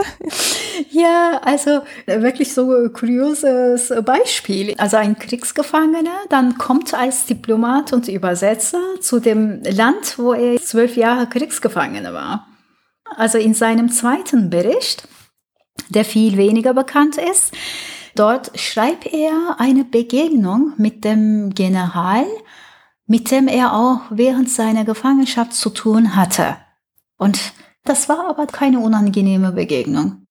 Ja, also wirklich so ein kurioses Beispiel. Also ein Kriegsgefangener dann kommt als Diplomat und Übersetzer zu dem Land, wo er zwölf Jahre Kriegsgefangener war. Also in seinem zweiten Bericht, der viel weniger bekannt ist, dort schreibt er eine Begegnung mit dem General mit dem er auch während seiner Gefangenschaft zu tun hatte. Und das war aber keine unangenehme Begegnung.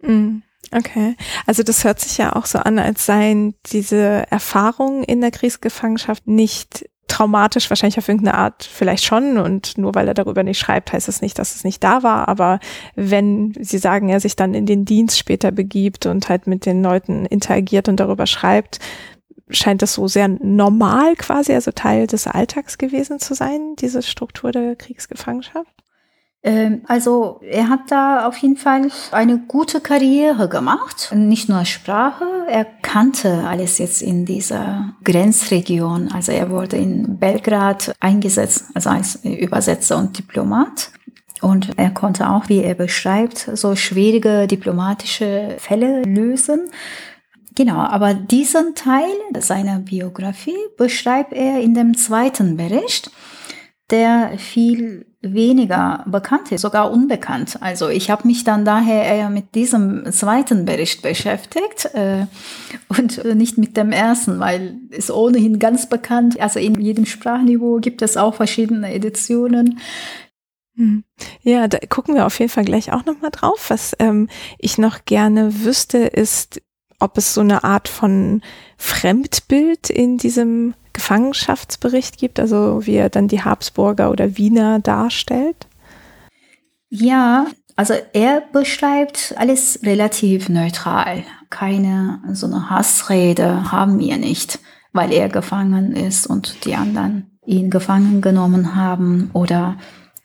Mm, okay. Also das hört sich ja auch so an, als seien diese Erfahrungen in der Kriegsgefangenschaft nicht traumatisch, wahrscheinlich auf irgendeine Art vielleicht schon. Und nur weil er darüber nicht schreibt, heißt es das nicht, dass es nicht da war. Aber wenn Sie sagen, er sich dann in den Dienst später begibt und halt mit den Leuten interagiert und darüber schreibt, scheint das so sehr normal quasi, also Teil des Alltags gewesen zu sein, diese Struktur der Kriegsgefangenschaft? Ähm, also er hat da auf jeden Fall eine gute Karriere gemacht. Nicht nur Sprache, er kannte alles jetzt in dieser Grenzregion. Also er wurde in Belgrad eingesetzt, also als Übersetzer und Diplomat. Und er konnte auch, wie er beschreibt, so schwierige diplomatische Fälle lösen. Genau, aber diesen Teil seiner Biografie beschreibt er in dem zweiten Bericht, der viel weniger bekannt ist, sogar unbekannt. Also ich habe mich dann daher eher mit diesem zweiten Bericht beschäftigt äh, und nicht mit dem ersten, weil es ohnehin ganz bekannt. Also in jedem Sprachniveau gibt es auch verschiedene Editionen. Hm. Ja, da gucken wir auf jeden Fall gleich auch nochmal drauf. Was ähm, ich noch gerne wüsste, ist, ob es so eine Art von Fremdbild in diesem Gefangenschaftsbericht gibt, also wie er dann die Habsburger oder Wiener darstellt? Ja, also er beschreibt alles relativ neutral. Keine so eine Hassrede haben wir nicht, weil er gefangen ist und die anderen ihn gefangen genommen haben oder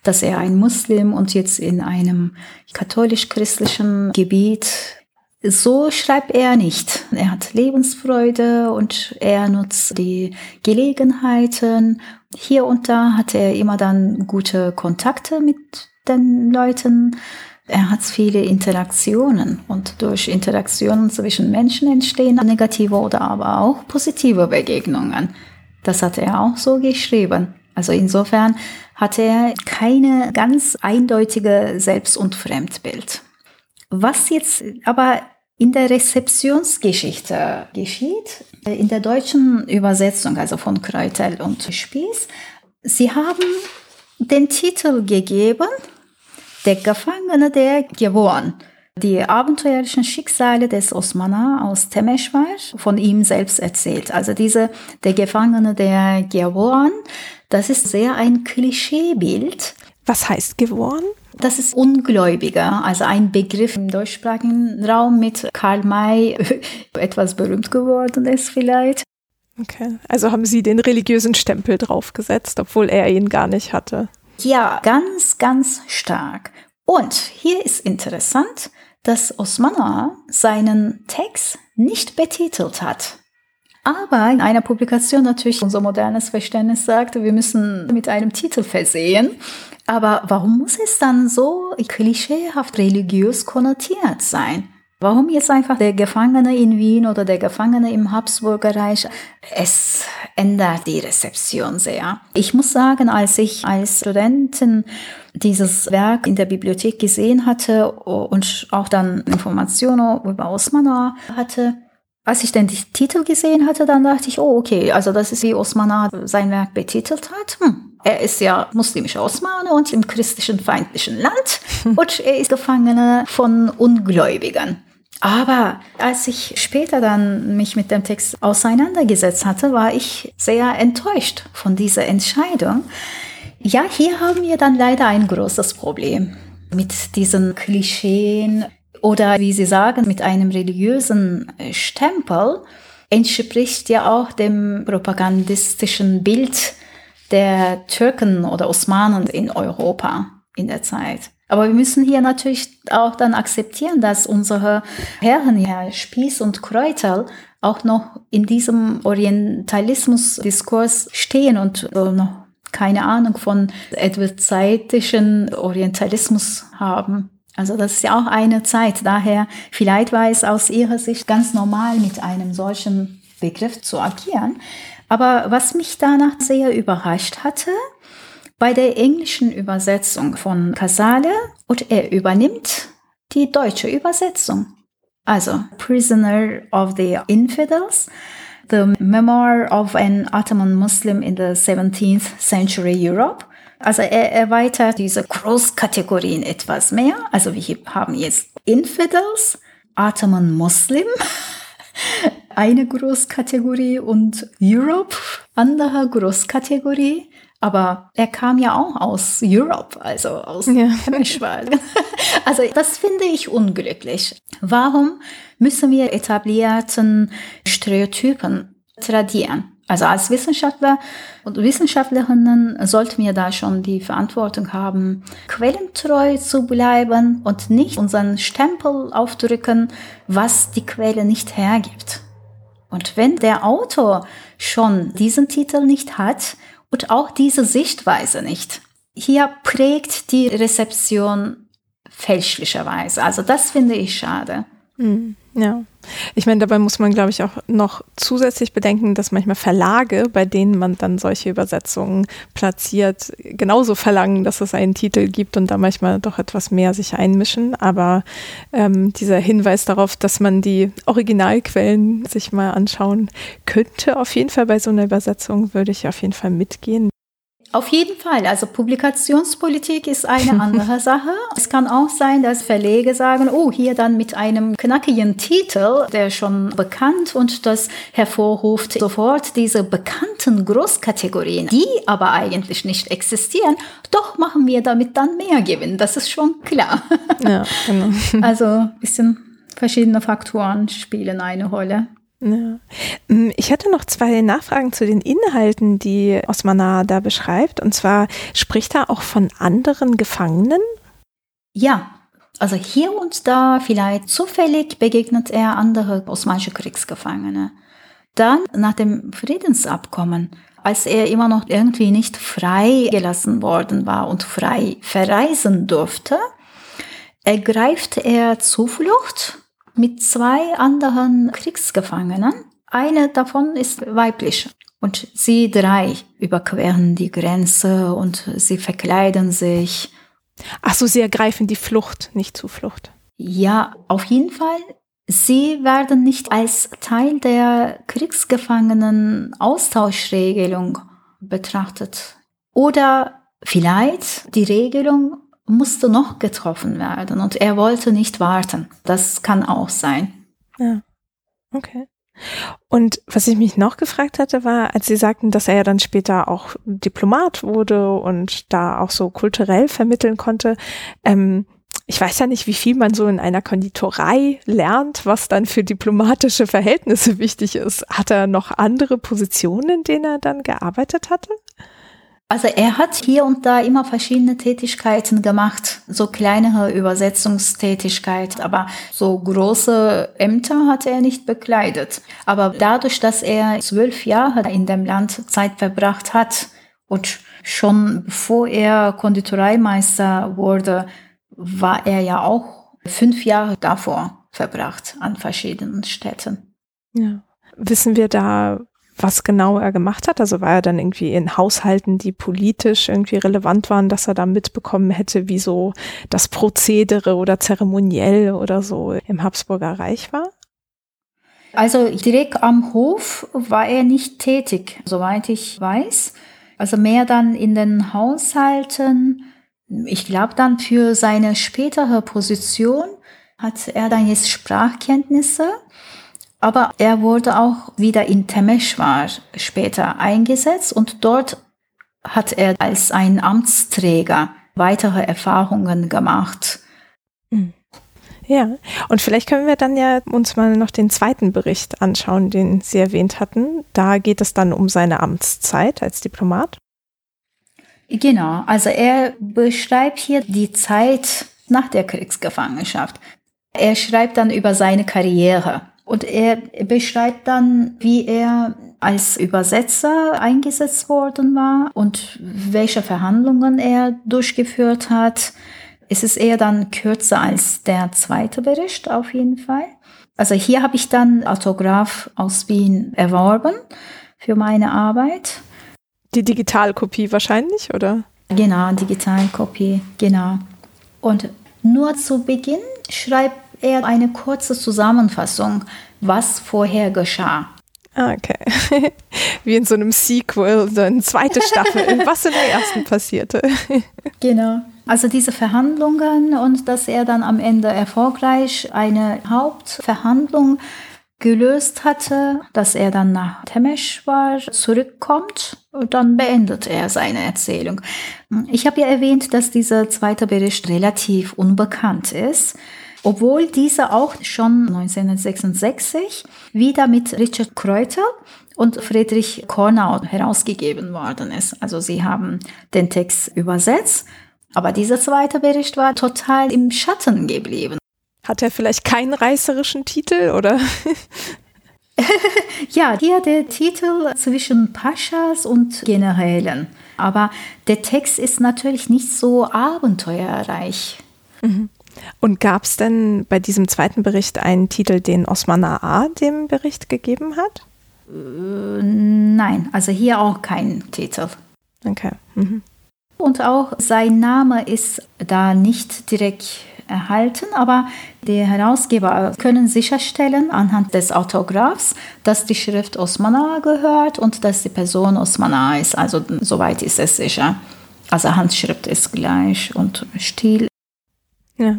dass er ein Muslim und jetzt in einem katholisch-christlichen Gebiet so schreibt er nicht. Er hat Lebensfreude und er nutzt die Gelegenheiten. Hier und da hat er immer dann gute Kontakte mit den Leuten. Er hat viele Interaktionen und durch Interaktionen zwischen Menschen entstehen negative oder aber auch positive Begegnungen. Das hat er auch so geschrieben. Also insofern hat er keine ganz eindeutige Selbst- und Fremdbild. Was jetzt aber in der Rezeptionsgeschichte geschieht, in der deutschen Übersetzung, also von Kreutel und Spieß, sie haben den Titel gegeben, Der Gefangene der Gewohren. Die abenteuerlichen Schicksale des Osmana aus Temeschwar von ihm selbst erzählt. Also diese, der Gefangene der Gewohren, das ist sehr ein Klischeebild. Was heißt Gewohren? Das ist Ungläubiger, also ein Begriff im deutschsprachigen Raum mit Karl May etwas berühmt geworden ist vielleicht. Okay, also haben Sie den religiösen Stempel draufgesetzt, obwohl er ihn gar nicht hatte. Ja, ganz, ganz stark. Und hier ist interessant, dass Osmanov seinen Text nicht betitelt hat. Aber in einer Publikation natürlich unser modernes Verständnis sagte, wir müssen mit einem Titel versehen. Aber warum muss es dann so klischeehaft religiös konnotiert sein? Warum jetzt einfach der Gefangene in Wien oder der Gefangene im Habsburger Reich? Es ändert die Rezeption sehr. Ich muss sagen, als ich als Studentin dieses Werk in der Bibliothek gesehen hatte und auch dann Informationen über Osmanor hatte, als ich dann die Titel gesehen hatte, dann dachte ich, oh, okay, also das ist wie Osmanor sein Werk betitelt hat. Hm. Er ist ja muslimischer Osmane und im christlichen feindlichen Land und er ist Gefangener von Ungläubigen. Aber als ich später dann mich mit dem Text auseinandergesetzt hatte, war ich sehr enttäuscht von dieser Entscheidung. Ja, hier haben wir dann leider ein großes Problem mit diesen Klischeen oder wie Sie sagen, mit einem religiösen Stempel entspricht ja auch dem propagandistischen Bild der Türken oder Osmanen in Europa in der Zeit. Aber wir müssen hier natürlich auch dann akzeptieren, dass unsere Herren hier, Spieß und Kräuter, auch noch in diesem Orientalismus-Diskurs stehen und noch keine Ahnung von edwardzeitischen Orientalismus haben. Also das ist ja auch eine Zeit. Daher vielleicht war es aus ihrer Sicht ganz normal, mit einem solchen Begriff zu agieren. Aber was mich danach sehr überrascht hatte, bei der englischen Übersetzung von Casale und er übernimmt die deutsche Übersetzung. Also Prisoner of the Infidels, The Memoir of an Ottoman Muslim in the 17th Century Europe. Also er erweitert diese Großkategorien etwas mehr. Also wir haben jetzt Infidels, Ottoman Muslim, eine Großkategorie und Europe, andere Großkategorie. Aber er kam ja auch aus Europe, also aus ja. Also das finde ich unglücklich. Warum müssen wir etablierten Stereotypen tradieren? Also als Wissenschaftler und Wissenschaftlerinnen sollten wir da schon die Verantwortung haben, quellentreu zu bleiben und nicht unseren Stempel aufdrücken, was die Quelle nicht hergibt. Und wenn der Autor schon diesen Titel nicht hat und auch diese Sichtweise nicht. Hier prägt die Rezeption fälschlicherweise. Also das finde ich schade. Hm, ja. Ich meine, dabei muss man, glaube ich, auch noch zusätzlich bedenken, dass manchmal Verlage, bei denen man dann solche Übersetzungen platziert, genauso verlangen, dass es einen Titel gibt und da manchmal doch etwas mehr sich einmischen. Aber ähm, dieser Hinweis darauf, dass man die Originalquellen sich mal anschauen könnte, auf jeden Fall bei so einer Übersetzung, würde ich auf jeden Fall mitgehen. Auf jeden Fall. Also Publikationspolitik ist eine andere Sache. Es kann auch sein, dass Verlege sagen, oh, hier dann mit einem knackigen Titel, der schon bekannt und das hervorruft sofort diese bekannten Großkategorien, die aber eigentlich nicht existieren. Doch machen wir damit dann mehr Gewinn. Das ist schon klar. Ja, genau. Also ein bisschen verschiedene Faktoren spielen eine Rolle. Ja. Mm, ich hatte noch zwei Nachfragen zu den Inhalten, die Osmanar da beschreibt. Und zwar spricht er auch von anderen Gefangenen? Ja, also hier und da vielleicht zufällig begegnet er andere osmanische Kriegsgefangene. Dann nach dem Friedensabkommen, als er immer noch irgendwie nicht frei gelassen worden war und frei verreisen durfte, ergreift er Zuflucht mit zwei anderen Kriegsgefangenen. Eine davon ist weiblich. Und sie drei überqueren die Grenze und sie verkleiden sich. Ach so, sie ergreifen die Flucht, nicht Zuflucht. Ja, auf jeden Fall. Sie werden nicht als Teil der Kriegsgefangenen Austauschregelung betrachtet. Oder vielleicht die Regelung musste noch getroffen werden und er wollte nicht warten. Das kann auch sein. Ja, okay. Und was ich mich noch gefragt hatte, war, als Sie sagten, dass er ja dann später auch Diplomat wurde und da auch so kulturell vermitteln konnte. Ähm, ich weiß ja nicht, wie viel man so in einer Konditorei lernt, was dann für diplomatische Verhältnisse wichtig ist. Hat er noch andere Positionen, in denen er dann gearbeitet hatte? Also er hat hier und da immer verschiedene Tätigkeiten gemacht, so kleinere Übersetzungstätigkeit, aber so große Ämter hat er nicht bekleidet. Aber dadurch, dass er zwölf Jahre in dem Land Zeit verbracht hat und schon bevor er Konditoreimeister wurde, war er ja auch fünf Jahre davor verbracht an verschiedenen Städten. Ja. Wissen wir da, was genau er gemacht hat? Also war er dann irgendwie in Haushalten, die politisch irgendwie relevant waren, dass er da mitbekommen hätte, wie so das Prozedere oder zeremoniell oder so im Habsburger Reich war? Also direkt am Hof war er nicht tätig, soweit ich weiß. Also mehr dann in den Haushalten. Ich glaube dann für seine spätere Position hat er dann jetzt Sprachkenntnisse aber er wurde auch wieder in Temeshwar später eingesetzt und dort hat er als ein Amtsträger weitere Erfahrungen gemacht. Hm. Ja, und vielleicht können wir dann ja uns mal noch den zweiten Bericht anschauen, den Sie erwähnt hatten. Da geht es dann um seine Amtszeit als Diplomat. Genau, also er beschreibt hier die Zeit nach der Kriegsgefangenschaft. Er schreibt dann über seine Karriere. Und er beschreibt dann, wie er als Übersetzer eingesetzt worden war und welche Verhandlungen er durchgeführt hat. Es ist eher dann kürzer als der zweite Bericht auf jeden Fall. Also hier habe ich dann Autograph aus Wien erworben für meine Arbeit. Die Digitalkopie wahrscheinlich, oder? Genau, Digitalkopie, genau. Und nur zu Beginn schreibt eher eine kurze Zusammenfassung, was vorher geschah. Ah, okay. Wie in so einem Sequel, so eine zweite Staffel, was in der ersten passierte. Genau. Also diese Verhandlungen und dass er dann am Ende erfolgreich eine Hauptverhandlung gelöst hatte, dass er dann nach Temeshwar zurückkommt und dann beendet er seine Erzählung. Ich habe ja erwähnt, dass dieser zweite Bericht relativ unbekannt ist obwohl dieser auch schon 1966 wieder mit Richard Kreuter und Friedrich Kornau herausgegeben worden ist. Also sie haben den Text übersetzt, aber dieser zweite Bericht war total im Schatten geblieben. Hat er vielleicht keinen reißerischen Titel oder? ja, hier der Titel zwischen Paschas und Generälen. Aber der Text ist natürlich nicht so abenteuerreich. Mhm. Und gab es denn bei diesem zweiten Bericht einen Titel, den Osman A. dem Bericht gegeben hat? Äh, nein, also hier auch kein Titel. Okay. Mhm. Und auch sein Name ist da nicht direkt erhalten, aber die Herausgeber können sicherstellen anhand des Autographs, dass die Schrift Osmana gehört und dass die Person Osmana ist. Also soweit ist es sicher. Also Handschrift ist gleich und Stil. Ja.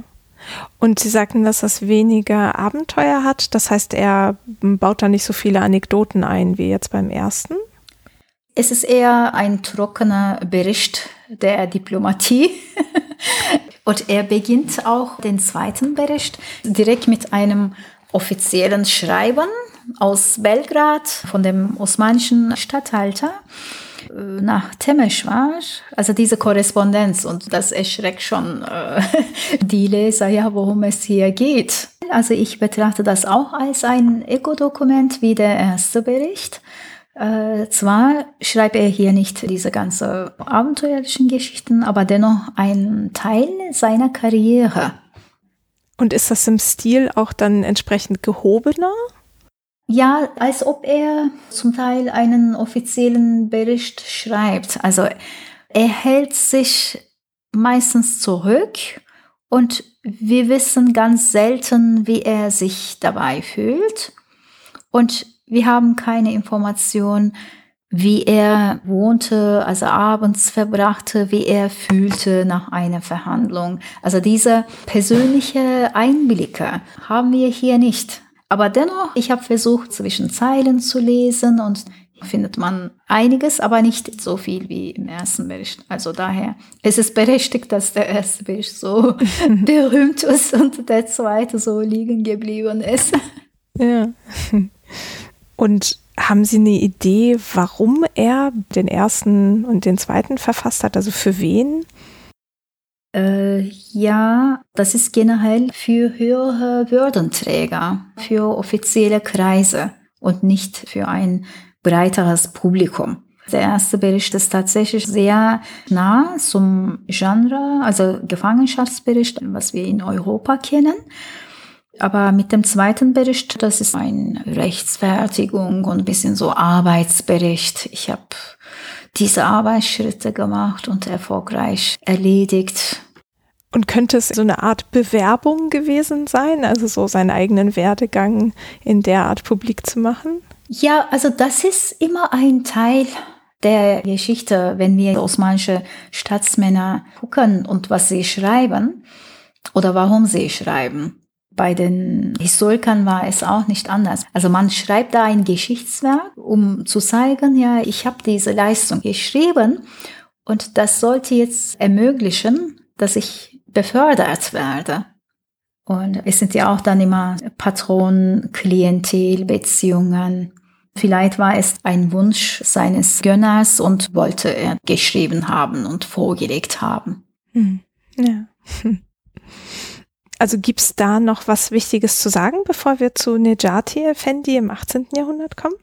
Und Sie sagten, dass das weniger Abenteuer hat. Das heißt, er baut da nicht so viele Anekdoten ein wie jetzt beim ersten. Es ist eher ein trockener Bericht der Diplomatie. Und er beginnt auch den zweiten Bericht direkt mit einem offiziellen Schreiben aus Belgrad von dem osmanischen Statthalter nach Temeshwar, also diese Korrespondenz und das erschreckt schon äh, die Leser, ja, worum es hier geht. Also ich betrachte das auch als ein Ego-Dokument wie der erste Bericht. Äh, zwar schreibt er hier nicht diese ganzen abenteuerlichen Geschichten, aber dennoch ein Teil seiner Karriere. Und ist das im Stil auch dann entsprechend gehobener? Ja, als ob er zum Teil einen offiziellen Bericht schreibt. Also er hält sich meistens zurück und wir wissen ganz selten, wie er sich dabei fühlt. Und wir haben keine Information, wie er wohnte, also abends verbrachte, wie er fühlte nach einer Verhandlung. Also diese persönliche Einblicke haben wir hier nicht. Aber dennoch, ich habe versucht, zwischen Zeilen zu lesen und findet man einiges, aber nicht so viel wie im ersten Bericht. Also daher es ist berechtigt, dass der erste Bericht so berühmt ist und der zweite so liegen geblieben ist. Ja. Und haben Sie eine Idee, warum er den ersten und den zweiten verfasst hat? Also für wen? Äh, ja, das ist generell für höhere Würdenträger, für offizielle Kreise und nicht für ein breiteres Publikum. Der erste Bericht ist tatsächlich sehr nah zum Genre, also Gefangenschaftsbericht, was wir in Europa kennen. Aber mit dem zweiten Bericht, das ist eine Rechtsfertigung und ein bisschen so Arbeitsbericht. Ich habe diese Arbeitsschritte gemacht und erfolgreich erledigt. Und könnte es so eine Art Bewerbung gewesen sein, also so seinen eigenen Werdegang in der Art publik zu machen? Ja, also das ist immer ein Teil der Geschichte, wenn wir osmanische Staatsmänner gucken und was sie schreiben oder warum sie schreiben. Bei den Historikern war es auch nicht anders. Also man schreibt da ein Geschichtswerk, um zu zeigen, ja, ich habe diese Leistung geschrieben und das sollte jetzt ermöglichen, dass ich befördert werde. Und es sind ja auch dann immer Patronen, Klientel, Beziehungen. Vielleicht war es ein Wunsch seines Gönners und wollte er geschrieben haben und vorgelegt haben. Hm. Ja. Also gibt es da noch was Wichtiges zu sagen, bevor wir zu Nejati Effendi im 18. Jahrhundert kommen?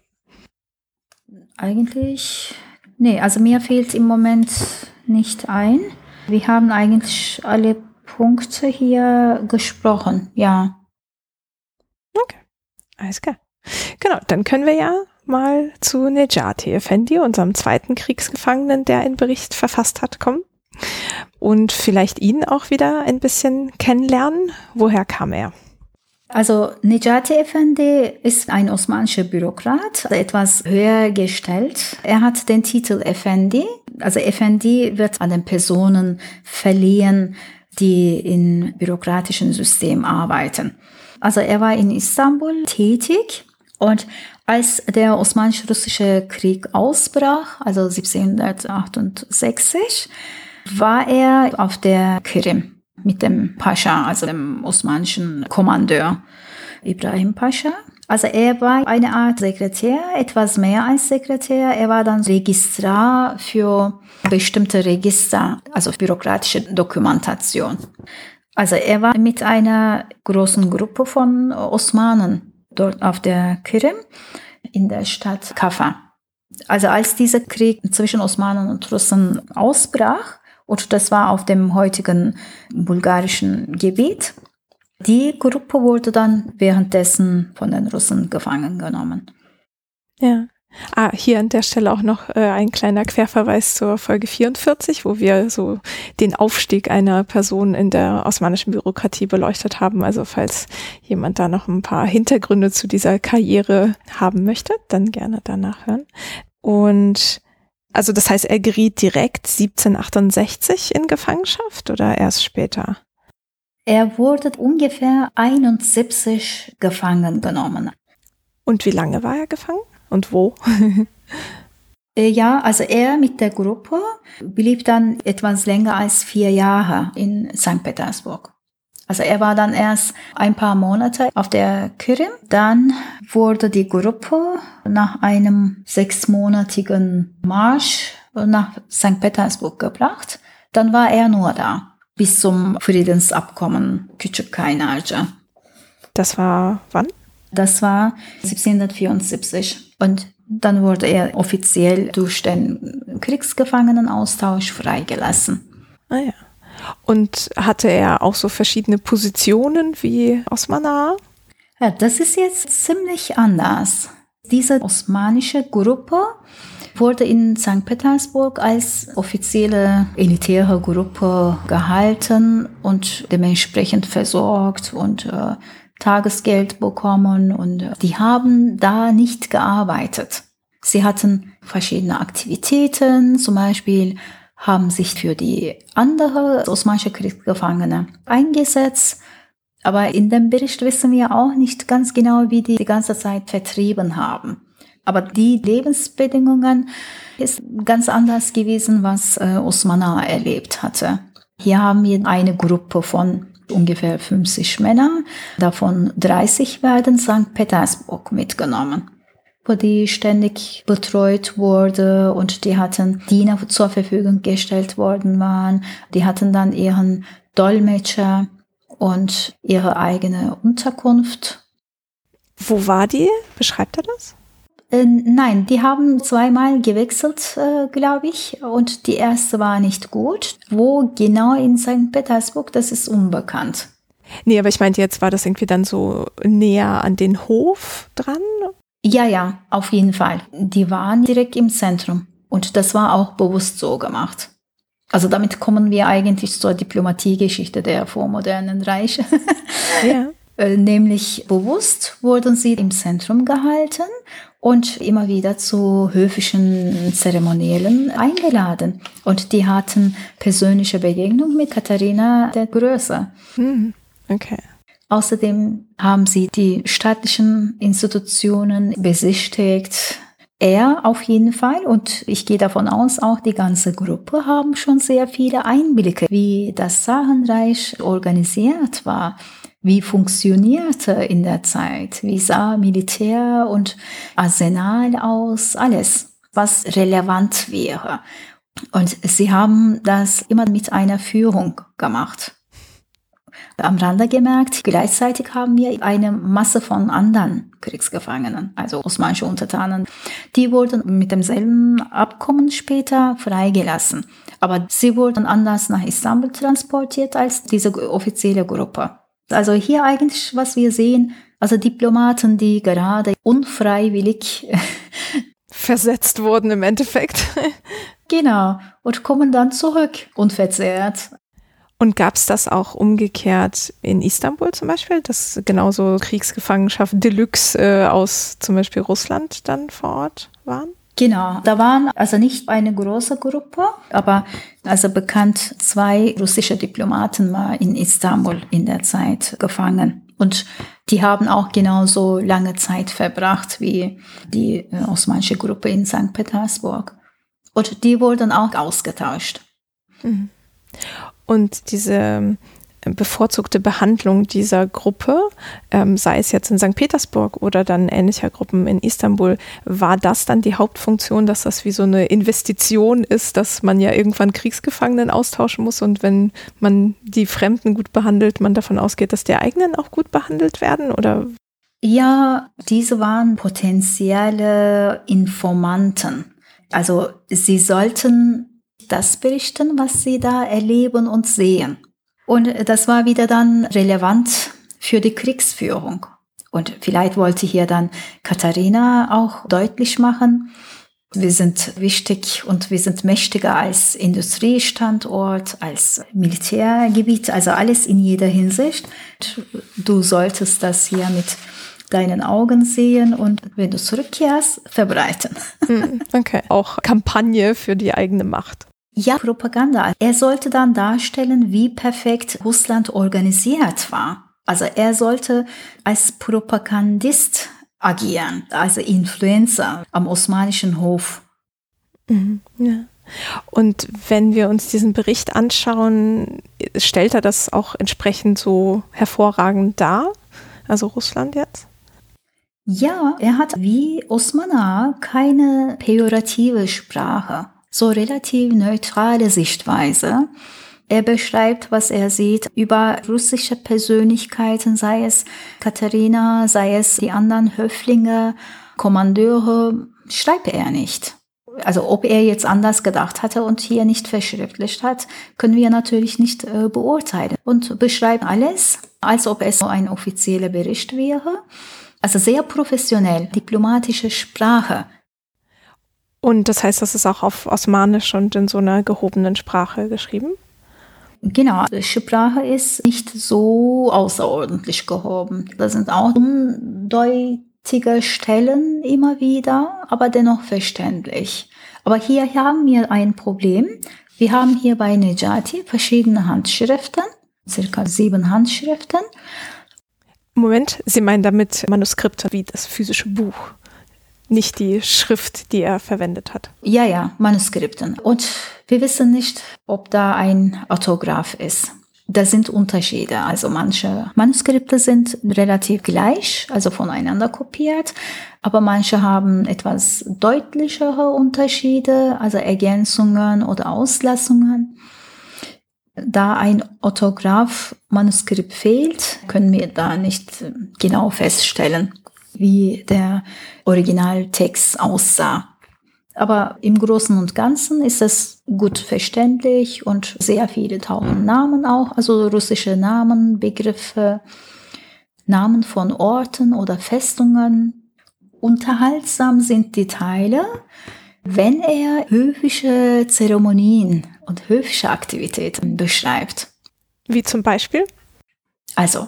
Eigentlich, nee, also mir fehlt im Moment nicht ein. Wir haben eigentlich alle Punkte hier gesprochen, ja. Okay, alles klar. Genau, dann können wir ja mal zu Nejati Effendi, unserem zweiten Kriegsgefangenen, der einen Bericht verfasst hat, kommen und vielleicht ihn auch wieder ein bisschen kennenlernen. Woher kam er? Also Nejati Efendi ist ein osmanischer Bürokrat, etwas höher gestellt. Er hat den Titel Efendi. Also Efendi wird an den Personen verliehen, die im bürokratischen System arbeiten. Also er war in Istanbul tätig und als der osmanisch-russische Krieg ausbrach, also 1768, war er auf der Krim mit dem Pascha, also dem osmanischen Kommandeur Ibrahim Pascha. Also er war eine Art Sekretär, etwas mehr als Sekretär. Er war dann Registrar für bestimmte Register, also bürokratische Dokumentation. Also er war mit einer großen Gruppe von Osmanen dort auf der Krim in der Stadt Kaffa. Also als dieser Krieg zwischen Osmanen und Russen ausbrach, und das war auf dem heutigen bulgarischen Gebiet. Die Gruppe wurde dann währenddessen von den Russen gefangen genommen. Ja. Ah, hier an der Stelle auch noch äh, ein kleiner Querverweis zur Folge 44, wo wir so den Aufstieg einer Person in der osmanischen Bürokratie beleuchtet haben. Also falls jemand da noch ein paar Hintergründe zu dieser Karriere haben möchte, dann gerne danach hören. Und also das heißt, er geriet direkt 1768 in Gefangenschaft oder erst später? Er wurde ungefähr 71 gefangen genommen. Und wie lange war er gefangen und wo? Äh, ja, also er mit der Gruppe blieb dann etwas länger als vier Jahre in St. Petersburg. Also er war dann erst ein paar Monate auf der Krim. Dann wurde die Gruppe nach einem sechsmonatigen Marsch nach St. Petersburg gebracht. Dann war er nur da bis zum Friedensabkommen Küçükkaynarca. Das war wann? Das war 1774 und dann wurde er offiziell durch den Kriegsgefangenenaustausch freigelassen. Ah ja. Und hatte er auch so verschiedene Positionen wie Osmanar? Ja, das ist jetzt ziemlich anders. Diese osmanische Gruppe wurde in St. Petersburg als offizielle elitäre Gruppe gehalten und dementsprechend versorgt und äh, Tagesgeld bekommen und äh, die haben da nicht gearbeitet. Sie hatten verschiedene Aktivitäten, zum Beispiel haben sich für die andere osmanische Kriegsgefangene eingesetzt. Aber in dem Bericht wissen wir auch nicht ganz genau, wie die die ganze Zeit vertrieben haben. Aber die Lebensbedingungen ist ganz anders gewesen, was äh, Osmana erlebt hatte. Hier haben wir eine Gruppe von ungefähr 50 Männern, davon 30 werden St. Petersburg mitgenommen. Gruppe, die ständig betreut wurde und die hatten Diener zur Verfügung gestellt worden waren. Die hatten dann ihren Dolmetscher und ihre eigene Unterkunft. Wo war die? Beschreibt er das? Äh, nein, die haben zweimal gewechselt, äh, glaube ich. Und die erste war nicht gut. Wo genau in St. Petersburg, das ist unbekannt. Nee, aber ich meinte, jetzt war das irgendwie dann so näher an den Hof dran? Ja, ja, auf jeden Fall. Die waren direkt im Zentrum. Und das war auch bewusst so gemacht. Also damit kommen wir eigentlich zur Diplomatiegeschichte der vormodernen Reiche. Ja. Äh, nämlich bewusst wurden sie im Zentrum gehalten und immer wieder zu höfischen Zeremoniellen eingeladen. Und die hatten persönliche Begegnung mit Katharina der Größe. Hm, okay. Außerdem haben sie die staatlichen Institutionen besichtigt. Er auf jeden Fall und ich gehe davon aus, auch die ganze Gruppe haben schon sehr viele Einblicke, wie das Sarenreich organisiert war wie funktionierte in der Zeit, wie sah Militär und Arsenal aus, alles, was relevant wäre. Und sie haben das immer mit einer Führung gemacht. Am Rande gemerkt, gleichzeitig haben wir eine Masse von anderen Kriegsgefangenen, also osmanische Untertanen. Die wurden mit demselben Abkommen später freigelassen. Aber sie wurden anders nach Istanbul transportiert als diese offizielle Gruppe. Also hier eigentlich, was wir sehen, also Diplomaten, die gerade unfreiwillig versetzt wurden im Endeffekt. genau, und kommen dann zurück unverzehrt. Und gab es das auch umgekehrt in Istanbul zum Beispiel, dass genauso Kriegsgefangenschaft Deluxe äh, aus zum Beispiel Russland dann vor Ort waren? Genau, da waren also nicht eine große Gruppe, aber also bekannt zwei russische Diplomaten war in Istanbul in der Zeit gefangen. Und die haben auch genauso lange Zeit verbracht wie die äh, osmanische Gruppe in St. Petersburg. Und die wurden auch ausgetauscht. Mhm. Und diese bevorzugte Behandlung dieser Gruppe, ähm, sei es jetzt in St. Petersburg oder dann ähnlicher Gruppen in Istanbul, war das dann die Hauptfunktion, dass das wie so eine Investition ist, dass man ja irgendwann Kriegsgefangenen austauschen muss und wenn man die Fremden gut behandelt, man davon ausgeht, dass die eigenen auch gut behandelt werden oder? Ja, diese waren potenzielle Informanten. Also sie sollten das berichten, was sie da erleben und sehen. Und das war wieder dann relevant für die Kriegsführung. Und vielleicht wollte hier dann Katharina auch deutlich machen, wir sind wichtig und wir sind mächtiger als Industriestandort, als Militärgebiet, also alles in jeder Hinsicht. Du solltest das hier mit deinen Augen sehen und wenn du zurückkehrst, verbreiten. Okay, auch Kampagne für die eigene Macht. Ja, Propaganda. Er sollte dann darstellen, wie perfekt Russland organisiert war. Also er sollte als Propagandist agieren, also Influencer am osmanischen Hof. Mhm, ja. Und wenn wir uns diesen Bericht anschauen, stellt er das auch entsprechend so hervorragend dar? Also Russland jetzt? Ja, er hat wie Osmanar keine pejorative Sprache so relativ neutrale Sichtweise. Er beschreibt, was er sieht über russische Persönlichkeiten, sei es Katharina, sei es die anderen Höflinge, Kommandeure, schreibt er nicht. Also ob er jetzt anders gedacht hatte und hier nicht verschriftlicht hat, können wir natürlich nicht äh, beurteilen. Und beschreibt alles, als ob es ein offizieller Bericht wäre. Also sehr professionell, diplomatische Sprache. Und das heißt, das ist auch auf Osmanisch und in so einer gehobenen Sprache geschrieben? Genau, die Sprache ist nicht so außerordentlich gehoben. Da sind auch undeutige Stellen immer wieder, aber dennoch verständlich. Aber hier haben wir ein Problem. Wir haben hier bei Nejati verschiedene Handschriften, circa sieben Handschriften. Moment, Sie meinen damit Manuskripte wie das physische Buch? Nicht die Schrift, die er verwendet hat. Ja, ja, Manuskripten. Und wir wissen nicht, ob da ein Autograph ist. da sind Unterschiede. Also manche Manuskripte sind relativ gleich, also voneinander kopiert, aber manche haben etwas deutlichere Unterschiede, also Ergänzungen oder Auslassungen. Da ein Orthograph-Manuskript fehlt, können wir da nicht genau feststellen, wie der Originaltext aussah. Aber im Großen und Ganzen ist es gut verständlich und sehr viele tauchen Namen auch, also russische Namen, Begriffe, Namen von Orten oder Festungen. Unterhaltsam sind die Teile, wenn er höfische Zeremonien und höfische Aktivitäten beschreibt. Wie zum Beispiel? Also,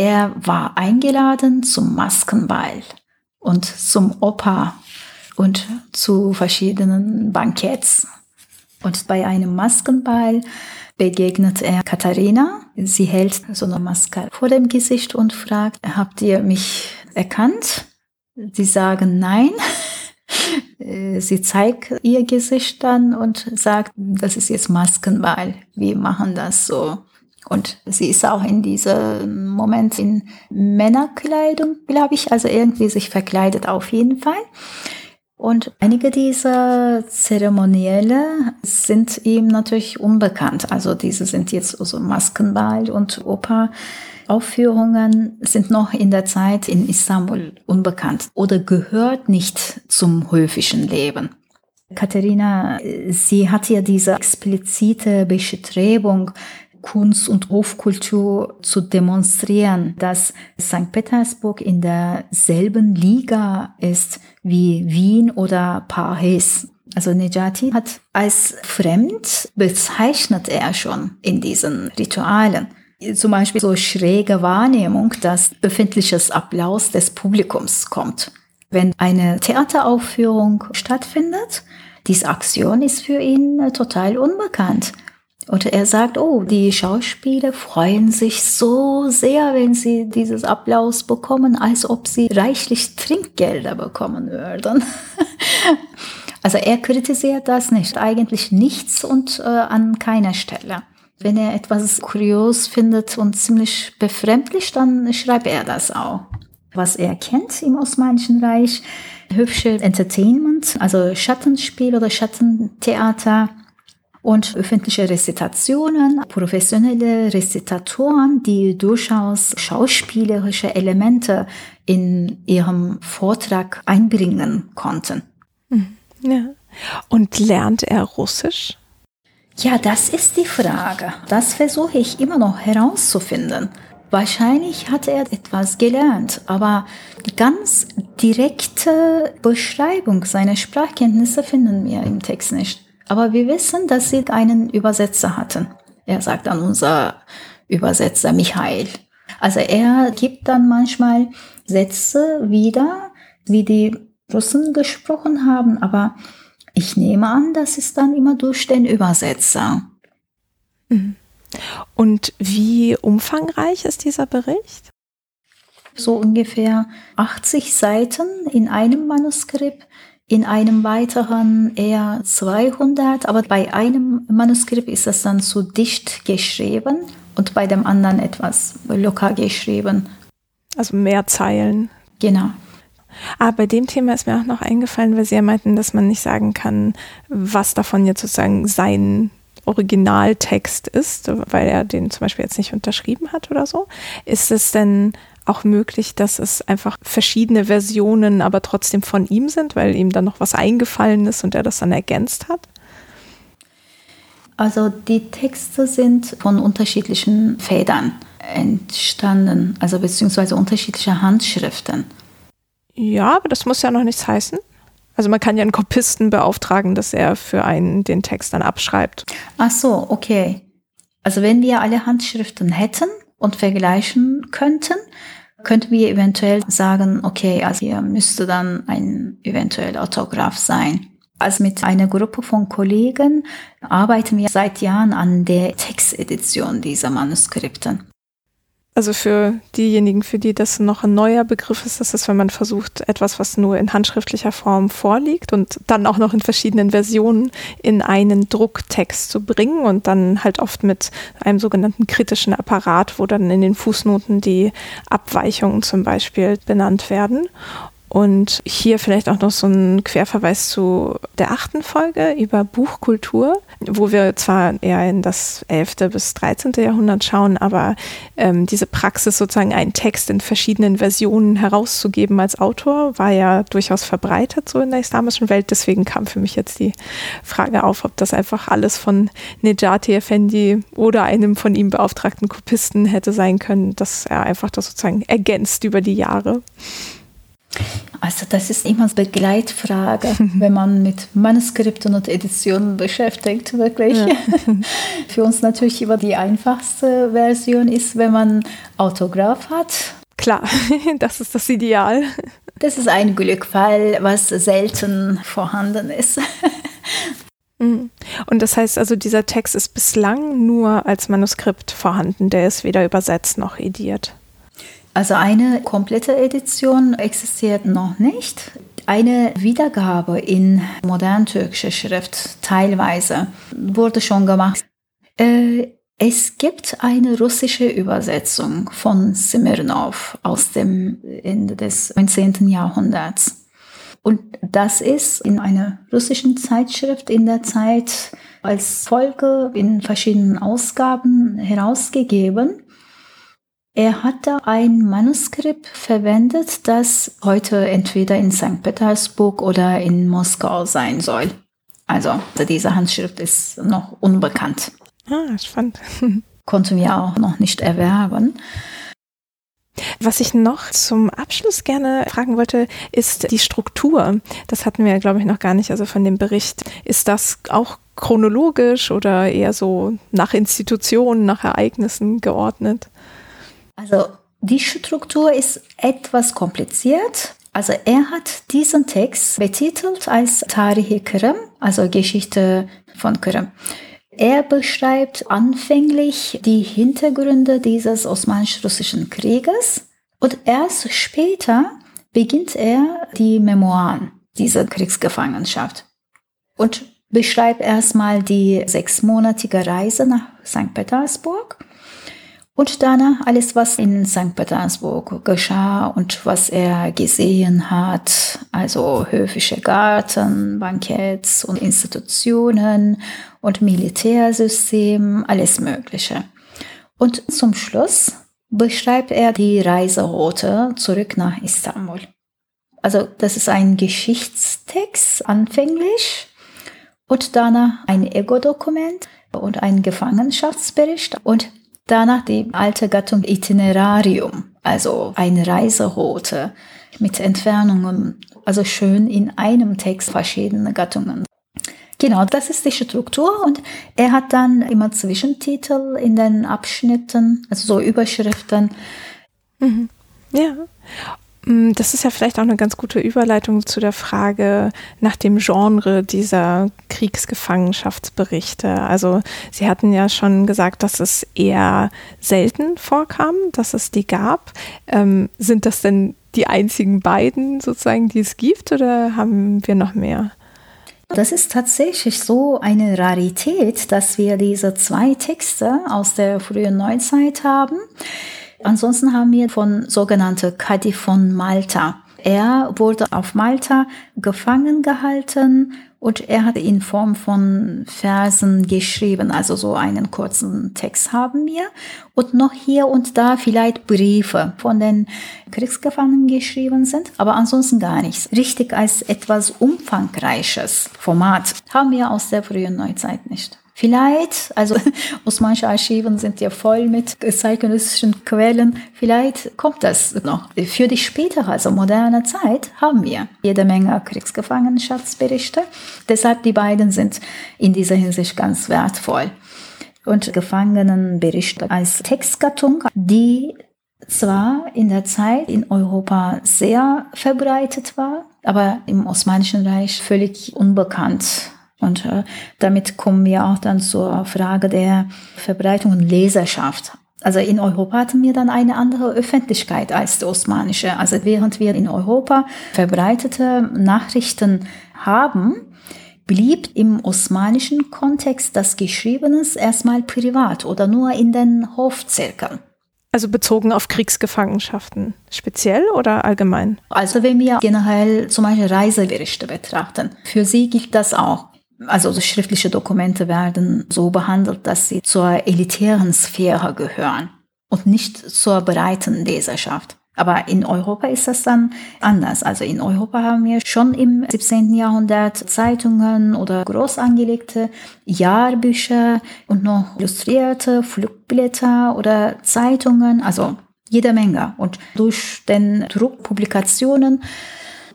er war eingeladen zum Maskenball und zum Oper und zu verschiedenen Banketts. Und bei einem Maskenball begegnet er Katharina. Sie hält so eine Maske vor dem Gesicht und fragt, habt ihr mich erkannt? Sie sagen nein. Sie zeigt ihr Gesicht dann und sagt, das ist jetzt Maskenball. Wir machen das so. Und sie ist auch in diesem Moment in Männerkleidung, glaube ich, also irgendwie sich verkleidet auf jeden Fall. Und einige dieser Zeremonielle sind ihm natürlich unbekannt. Also diese sind jetzt so Maskenball und Oper-Aufführungen sind noch in der Zeit in Istanbul unbekannt oder gehört nicht zum höfischen Leben. Katharina, sie hat ja diese explizite Bestrebung, Kunst und Hofkultur zu demonstrieren, dass St. Petersburg in derselben Liga ist wie Wien oder Paris. Also Nejati hat als fremd bezeichnet er schon in diesen Ritualen. Zum Beispiel so schräge Wahrnehmung, dass befindliches Applaus des Publikums kommt. Wenn eine Theateraufführung stattfindet, diese Aktion ist für ihn total unbekannt. Und er sagt, oh, die Schauspieler freuen sich so sehr, wenn sie dieses Applaus bekommen, als ob sie reichlich Trinkgelder bekommen würden. also er kritisiert das nicht, eigentlich nichts und äh, an keiner Stelle. Wenn er etwas kurios findet und ziemlich befremdlich, dann schreibt er das auch. Was er kennt im Osmanischen Reich, hübsche Entertainment, also Schattenspiel oder Schattentheater, und öffentliche Rezitationen, professionelle Rezitatoren, die durchaus schauspielerische Elemente in ihrem Vortrag einbringen konnten. Hm, ja. Und lernt er Russisch? Ja, das ist die Frage. Das versuche ich immer noch herauszufinden. Wahrscheinlich hat er etwas gelernt, aber die ganz direkte Beschreibung seiner Sprachkenntnisse finden wir im Text nicht. Aber wir wissen, dass sie einen Übersetzer hatten. Er sagt an unser Übersetzer Michael. Also er gibt dann manchmal Sätze wieder, wie die Russen gesprochen haben, aber ich nehme an, das ist dann immer durch den Übersetzer. Mhm. Und wie umfangreich ist dieser Bericht? So ungefähr 80 Seiten in einem Manuskript in einem weiteren eher 200, aber bei einem Manuskript ist das dann zu dicht geschrieben und bei dem anderen etwas locker geschrieben. Also mehr Zeilen. Genau. Aber ah, bei dem Thema ist mir auch noch eingefallen, weil Sie ja meinten, dass man nicht sagen kann, was davon jetzt sozusagen sein Originaltext ist, weil er den zum Beispiel jetzt nicht unterschrieben hat oder so. Ist es denn auch möglich, dass es einfach verschiedene Versionen, aber trotzdem von ihm sind, weil ihm dann noch was eingefallen ist und er das dann ergänzt hat? Also die Texte sind von unterschiedlichen Federn entstanden, also beziehungsweise unterschiedliche Handschriften. Ja, aber das muss ja noch nichts heißen. Also man kann ja einen Kopisten beauftragen, dass er für einen den Text dann abschreibt. Ach so, okay. Also wenn wir alle Handschriften hätten, und vergleichen könnten, könnten wir eventuell sagen, okay, also hier müsste dann ein eventuell Autograph sein. Also mit einer Gruppe von Kollegen arbeiten wir seit Jahren an der Textedition dieser Manuskripten. Also für diejenigen, für die das noch ein neuer Begriff ist, das ist, wenn man versucht, etwas, was nur in handschriftlicher Form vorliegt und dann auch noch in verschiedenen Versionen in einen Drucktext zu bringen und dann halt oft mit einem sogenannten kritischen Apparat, wo dann in den Fußnoten die Abweichungen zum Beispiel benannt werden. Und hier vielleicht auch noch so ein Querverweis zu der achten Folge über Buchkultur, wo wir zwar eher in das 11. bis 13. Jahrhundert schauen, aber ähm, diese Praxis, sozusagen einen Text in verschiedenen Versionen herauszugeben als Autor, war ja durchaus verbreitet so in der islamischen Welt. Deswegen kam für mich jetzt die Frage auf, ob das einfach alles von Nejati Effendi oder einem von ihm beauftragten Kopisten hätte sein können, dass er einfach das sozusagen ergänzt über die Jahre. Also das ist immer eine Begleitfrage, wenn man mit Manuskripten und Editionen beschäftigt, wirklich. Ja. Für uns natürlich immer die einfachste Version ist, wenn man Autograph hat. Klar, das ist das Ideal. Das ist ein Glückfall, was selten vorhanden ist. Mhm. Und das heißt also, dieser Text ist bislang nur als Manuskript vorhanden, der ist weder übersetzt noch ediert. Also eine komplette Edition existiert noch nicht. Eine Wiedergabe in modern türkischer Schrift teilweise wurde schon gemacht. Äh, es gibt eine russische Übersetzung von Smirnov aus dem Ende des 19. Jahrhunderts. Und das ist in einer russischen Zeitschrift in der Zeit als Folge in verschiedenen Ausgaben herausgegeben. Er hat da ein Manuskript verwendet, das heute entweder in St. Petersburg oder in Moskau sein soll. Also diese Handschrift ist noch unbekannt. Ah, spannend. Konnten wir auch noch nicht erwerben. Was ich noch zum Abschluss gerne fragen wollte, ist die Struktur. Das hatten wir, glaube ich, noch gar nicht, also von dem Bericht. Ist das auch chronologisch oder eher so nach Institutionen, nach Ereignissen geordnet? Also die Struktur ist etwas kompliziert. Also er hat diesen Text betitelt als Tarihi Kırım, also Geschichte von Kırım. Er beschreibt anfänglich die Hintergründe dieses osmanisch-russischen Krieges und erst später beginnt er die Memoiren dieser Kriegsgefangenschaft und beschreibt erstmal die sechsmonatige Reise nach St. Petersburg und danach alles, was in St. Petersburg geschah und was er gesehen hat, also höfische Garten, Banketts und Institutionen und Militärsystem, alles Mögliche. Und zum Schluss beschreibt er die Reiseroute zurück nach Istanbul. Also das ist ein Geschichtstext anfänglich und danach ein Ego-Dokument und ein Gefangenschaftsbericht und Danach die alte Gattung Itinerarium, also eine Reiseroute mit Entfernungen, also schön in einem Text verschiedene Gattungen. Genau, das ist die Struktur und er hat dann immer Zwischentitel in den Abschnitten, also so Überschriften. Mhm. Ja. Mm, das ist ja vielleicht auch eine ganz gute Überleitung zu der Frage nach dem Genre dieser Kriegsgefangenschaftsberichte. Also Sie hatten ja schon gesagt, dass es eher selten vorkam, dass es die gab. Ähm, sind das denn die einzigen beiden sozusagen, die es gibt oder haben wir noch mehr? Das ist tatsächlich so eine Rarität, dass wir diese zwei Texte aus der frühen Neuzeit haben. Ansonsten haben wir von sogenannte Kadi von Malta. Er wurde auf Malta gefangen gehalten und er hat in Form von Versen geschrieben, also so einen kurzen Text haben wir. Und noch hier und da vielleicht Briefe von den Kriegsgefangenen geschrieben sind, aber ansonsten gar nichts. Richtig als etwas umfangreiches Format haben wir aus der frühen Neuzeit nicht. Vielleicht, also osmanische Archiven sind ja voll mit zeitgenössischen Quellen, vielleicht kommt das noch. Für die spätere, also moderne Zeit, haben wir jede Menge Kriegsgefangenschaftsberichte. Deshalb die beiden sind in dieser Hinsicht ganz wertvoll. Und Gefangenenberichte als Textgattung, die zwar in der Zeit in Europa sehr verbreitet war, aber im Osmanischen Reich völlig unbekannt und äh, damit kommen wir auch dann zur Frage der Verbreitung und Leserschaft. Also in Europa hatten wir dann eine andere Öffentlichkeit als die osmanische. Also während wir in Europa verbreitete Nachrichten haben, blieb im osmanischen Kontext das Geschriebenes erstmal privat oder nur in den Hofzirkeln. Also bezogen auf Kriegsgefangenschaften, speziell oder allgemein? Also wenn wir generell zum Beispiel Reiseberichte betrachten, für sie gilt das auch. Also schriftliche Dokumente werden so behandelt, dass sie zur elitären Sphäre gehören und nicht zur breiten Leserschaft. Aber in Europa ist das dann anders. Also in Europa haben wir schon im 17. Jahrhundert Zeitungen oder groß angelegte Jahrbücher und noch illustrierte Flugblätter oder Zeitungen, also jede Menge. Und durch den Druckpublikationen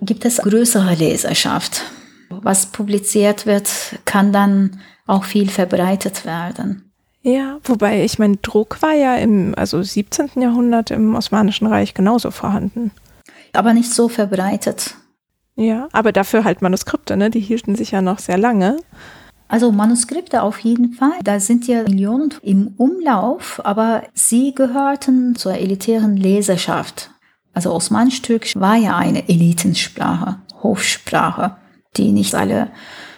gibt es größere Leserschaft. Was publiziert wird, kann dann auch viel verbreitet werden. Ja, wobei ich meine, Druck war ja im also 17. Jahrhundert im Osmanischen Reich genauso vorhanden. Aber nicht so verbreitet. Ja, aber dafür halt Manuskripte, ne? Die hielten sich ja noch sehr lange. Also Manuskripte auf jeden Fall. Da sind ja Millionen im Umlauf, aber sie gehörten zur elitären Leserschaft. Also Osmanisch-Türkisch war ja eine Elitensprache, Hofsprache, die nicht alle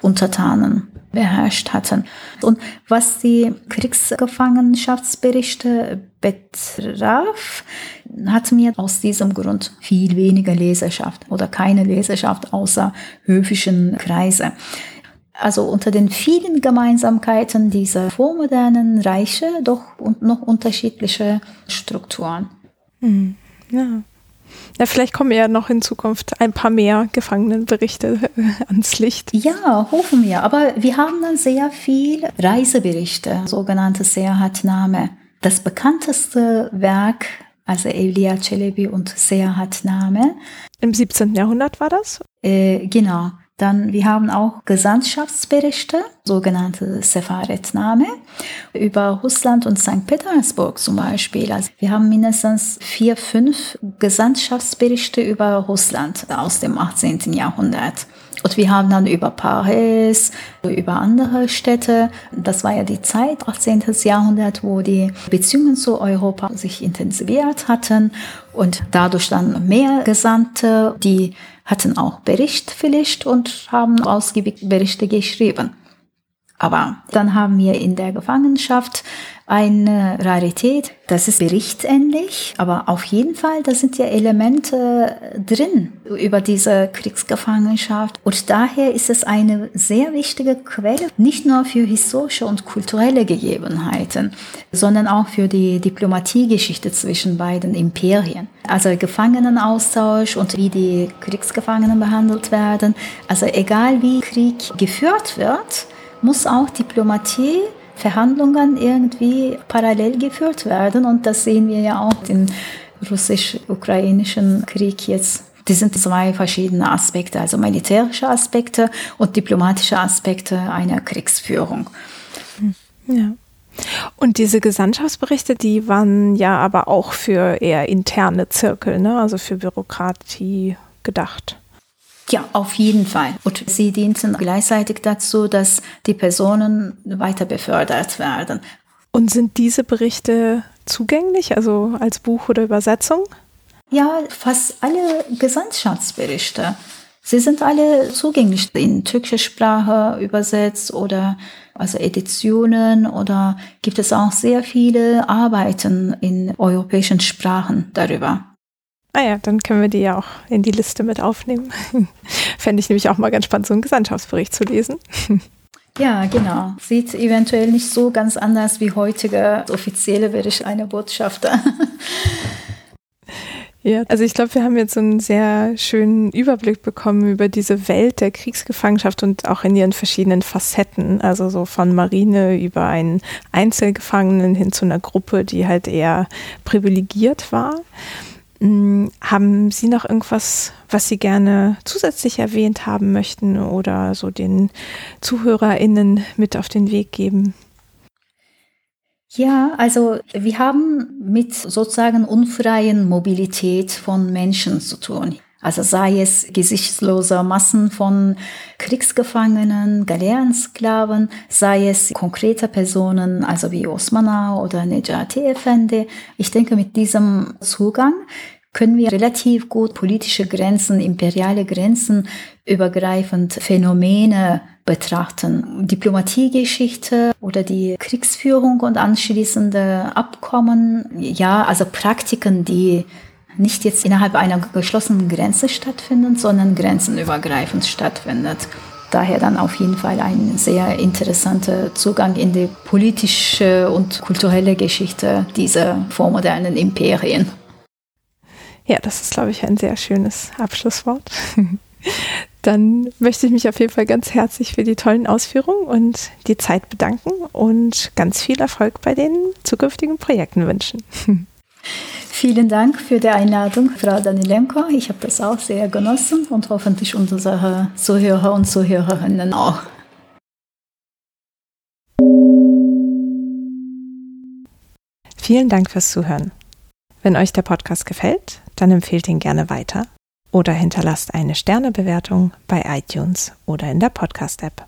Untertanen beherrscht hatten. Und was die Kriegsgefangenschaftsberichte betraf, hatten wir aus diesem Grund viel weniger Leserschaft oder keine Leserschaft außer höfischen Kreise. Also unter den vielen Gemeinsamkeiten dieser vormodernen Reiche doch noch unterschiedliche Strukturen. Hm, ja. Ja, vielleicht kommen ja noch in Zukunft ein paar mehr Gefangenenberichte ans Licht. Ja, hoffen wir. Aber wir haben dann sehr viel Reiseberichte, sogenannte Seyahatname. Das bekannteste Werk, also Evliya Çelebi und Seyahatname. Im 17. Jahrhundert war das? Äh, genau. Dann, wir haben auch Gesandtschaftsberichte, sogenannte Sefaretname, über Russland und St. Petersburg zum Beispiel. Also wir haben mindestens vier, fünf Gesandtschaftsberichte über Russland aus dem 18. Jahrhundert. Und wir haben dann über Paris, über andere Städte, das war ja die Zeit, 18. Jahrhundert, wo die Beziehungen zu Europa sich intensiviert hatten und dadurch dann mehr Gesandte, die hatten auch Berichtspflicht und haben ausgiebig Berichte geschrieben. Aber dann haben wir in der Gefangenschaft eine Rarität. Das ist berichtsähnlich, aber auf jeden Fall, da sind ja Elemente drin über diese Kriegsgefangenschaft. Und daher ist es eine sehr wichtige Quelle, nicht nur für historische und kulturelle Gegebenheiten, sondern auch für die Diplomatiegeschichte zwischen beiden Imperien. Also Gefangenenaustausch und wie die Kriegsgefangenen behandelt werden. Also egal wie Krieg geführt wird, muss auch Diplomatie Verhandlungen irgendwie parallel geführt werden. Und das sehen wir ja auch im russisch-ukrainischen Krieg jetzt. Das sind zwei verschiedene Aspekte, also militärische Aspekte und diplomatische Aspekte einer Kriegsführung. Ja. Und diese Gesandtschaftsberichte, die waren ja aber auch für eher interne Zirkel, ne? also für Bürokratie gedacht. Ja, auf jeden Fall. Und sie dienten gleichzeitig dazu, dass die Personen weiter befördert werden. Und sind diese Berichte zugänglich, also als Buch oder Übersetzung? Ja, fast alle Gesandtschaftsberichte. Sie sind alle zugänglich in türkischer Sprache übersetzt oder also Editionen oder gibt es auch sehr viele Arbeiten in europäischen Sprachen darüber. Ah ja, dann können wir die ja auch in die Liste mit aufnehmen. Fände ich nämlich auch mal ganz spannend, so einen Gesandtschaftsbericht zu lesen. Ja, genau. Sieht eventuell nicht so ganz anders wie heutige offizielle Bericht einer Botschafter. Ja, also ich glaube, wir haben jetzt so einen sehr schönen Überblick bekommen über diese Welt der Kriegsgefangenschaft und auch in ihren verschiedenen Facetten. Also so von Marine über einen Einzelgefangenen hin zu einer Gruppe, die halt eher privilegiert war. Hm, haben Sie noch irgendwas, was Sie gerne zusätzlich erwähnt haben möchten oder so den ZuhörerInnen mit auf den Weg geben? Ja, also wir haben mit sozusagen unfreien Mobilität von Menschen zu tun. Also sei es gesichtslose Massen von Kriegsgefangenen, Galeerensklaven, sei es konkrete Personen, also wie Osmana oder Nejati Efendi. Ich denke, mit diesem Zugang können wir relativ gut politische Grenzen, imperiale Grenzen übergreifend Phänomene betrachten. Diplomatiegeschichte oder die Kriegsführung und anschließende Abkommen, ja, also Praktiken, die nicht jetzt innerhalb einer geschlossenen Grenze stattfinden, sondern grenzenübergreifend stattfindet. Daher dann auf jeden Fall ein sehr interessanter Zugang in die politische und kulturelle Geschichte dieser vormodernen Imperien. Ja, das ist, glaube ich, ein sehr schönes Abschlusswort. Dann möchte ich mich auf jeden Fall ganz herzlich für die tollen Ausführungen und die Zeit bedanken und ganz viel Erfolg bei den zukünftigen Projekten wünschen. Vielen Dank für die Einladung, Frau Danilenko. Ich habe das auch sehr genossen und hoffentlich unsere Zuhörer und Zuhörerinnen auch. Vielen Dank fürs Zuhören. Wenn euch der Podcast gefällt, dann empfehlt ihn gerne weiter oder hinterlasst eine Sternebewertung bei iTunes oder in der Podcast-App.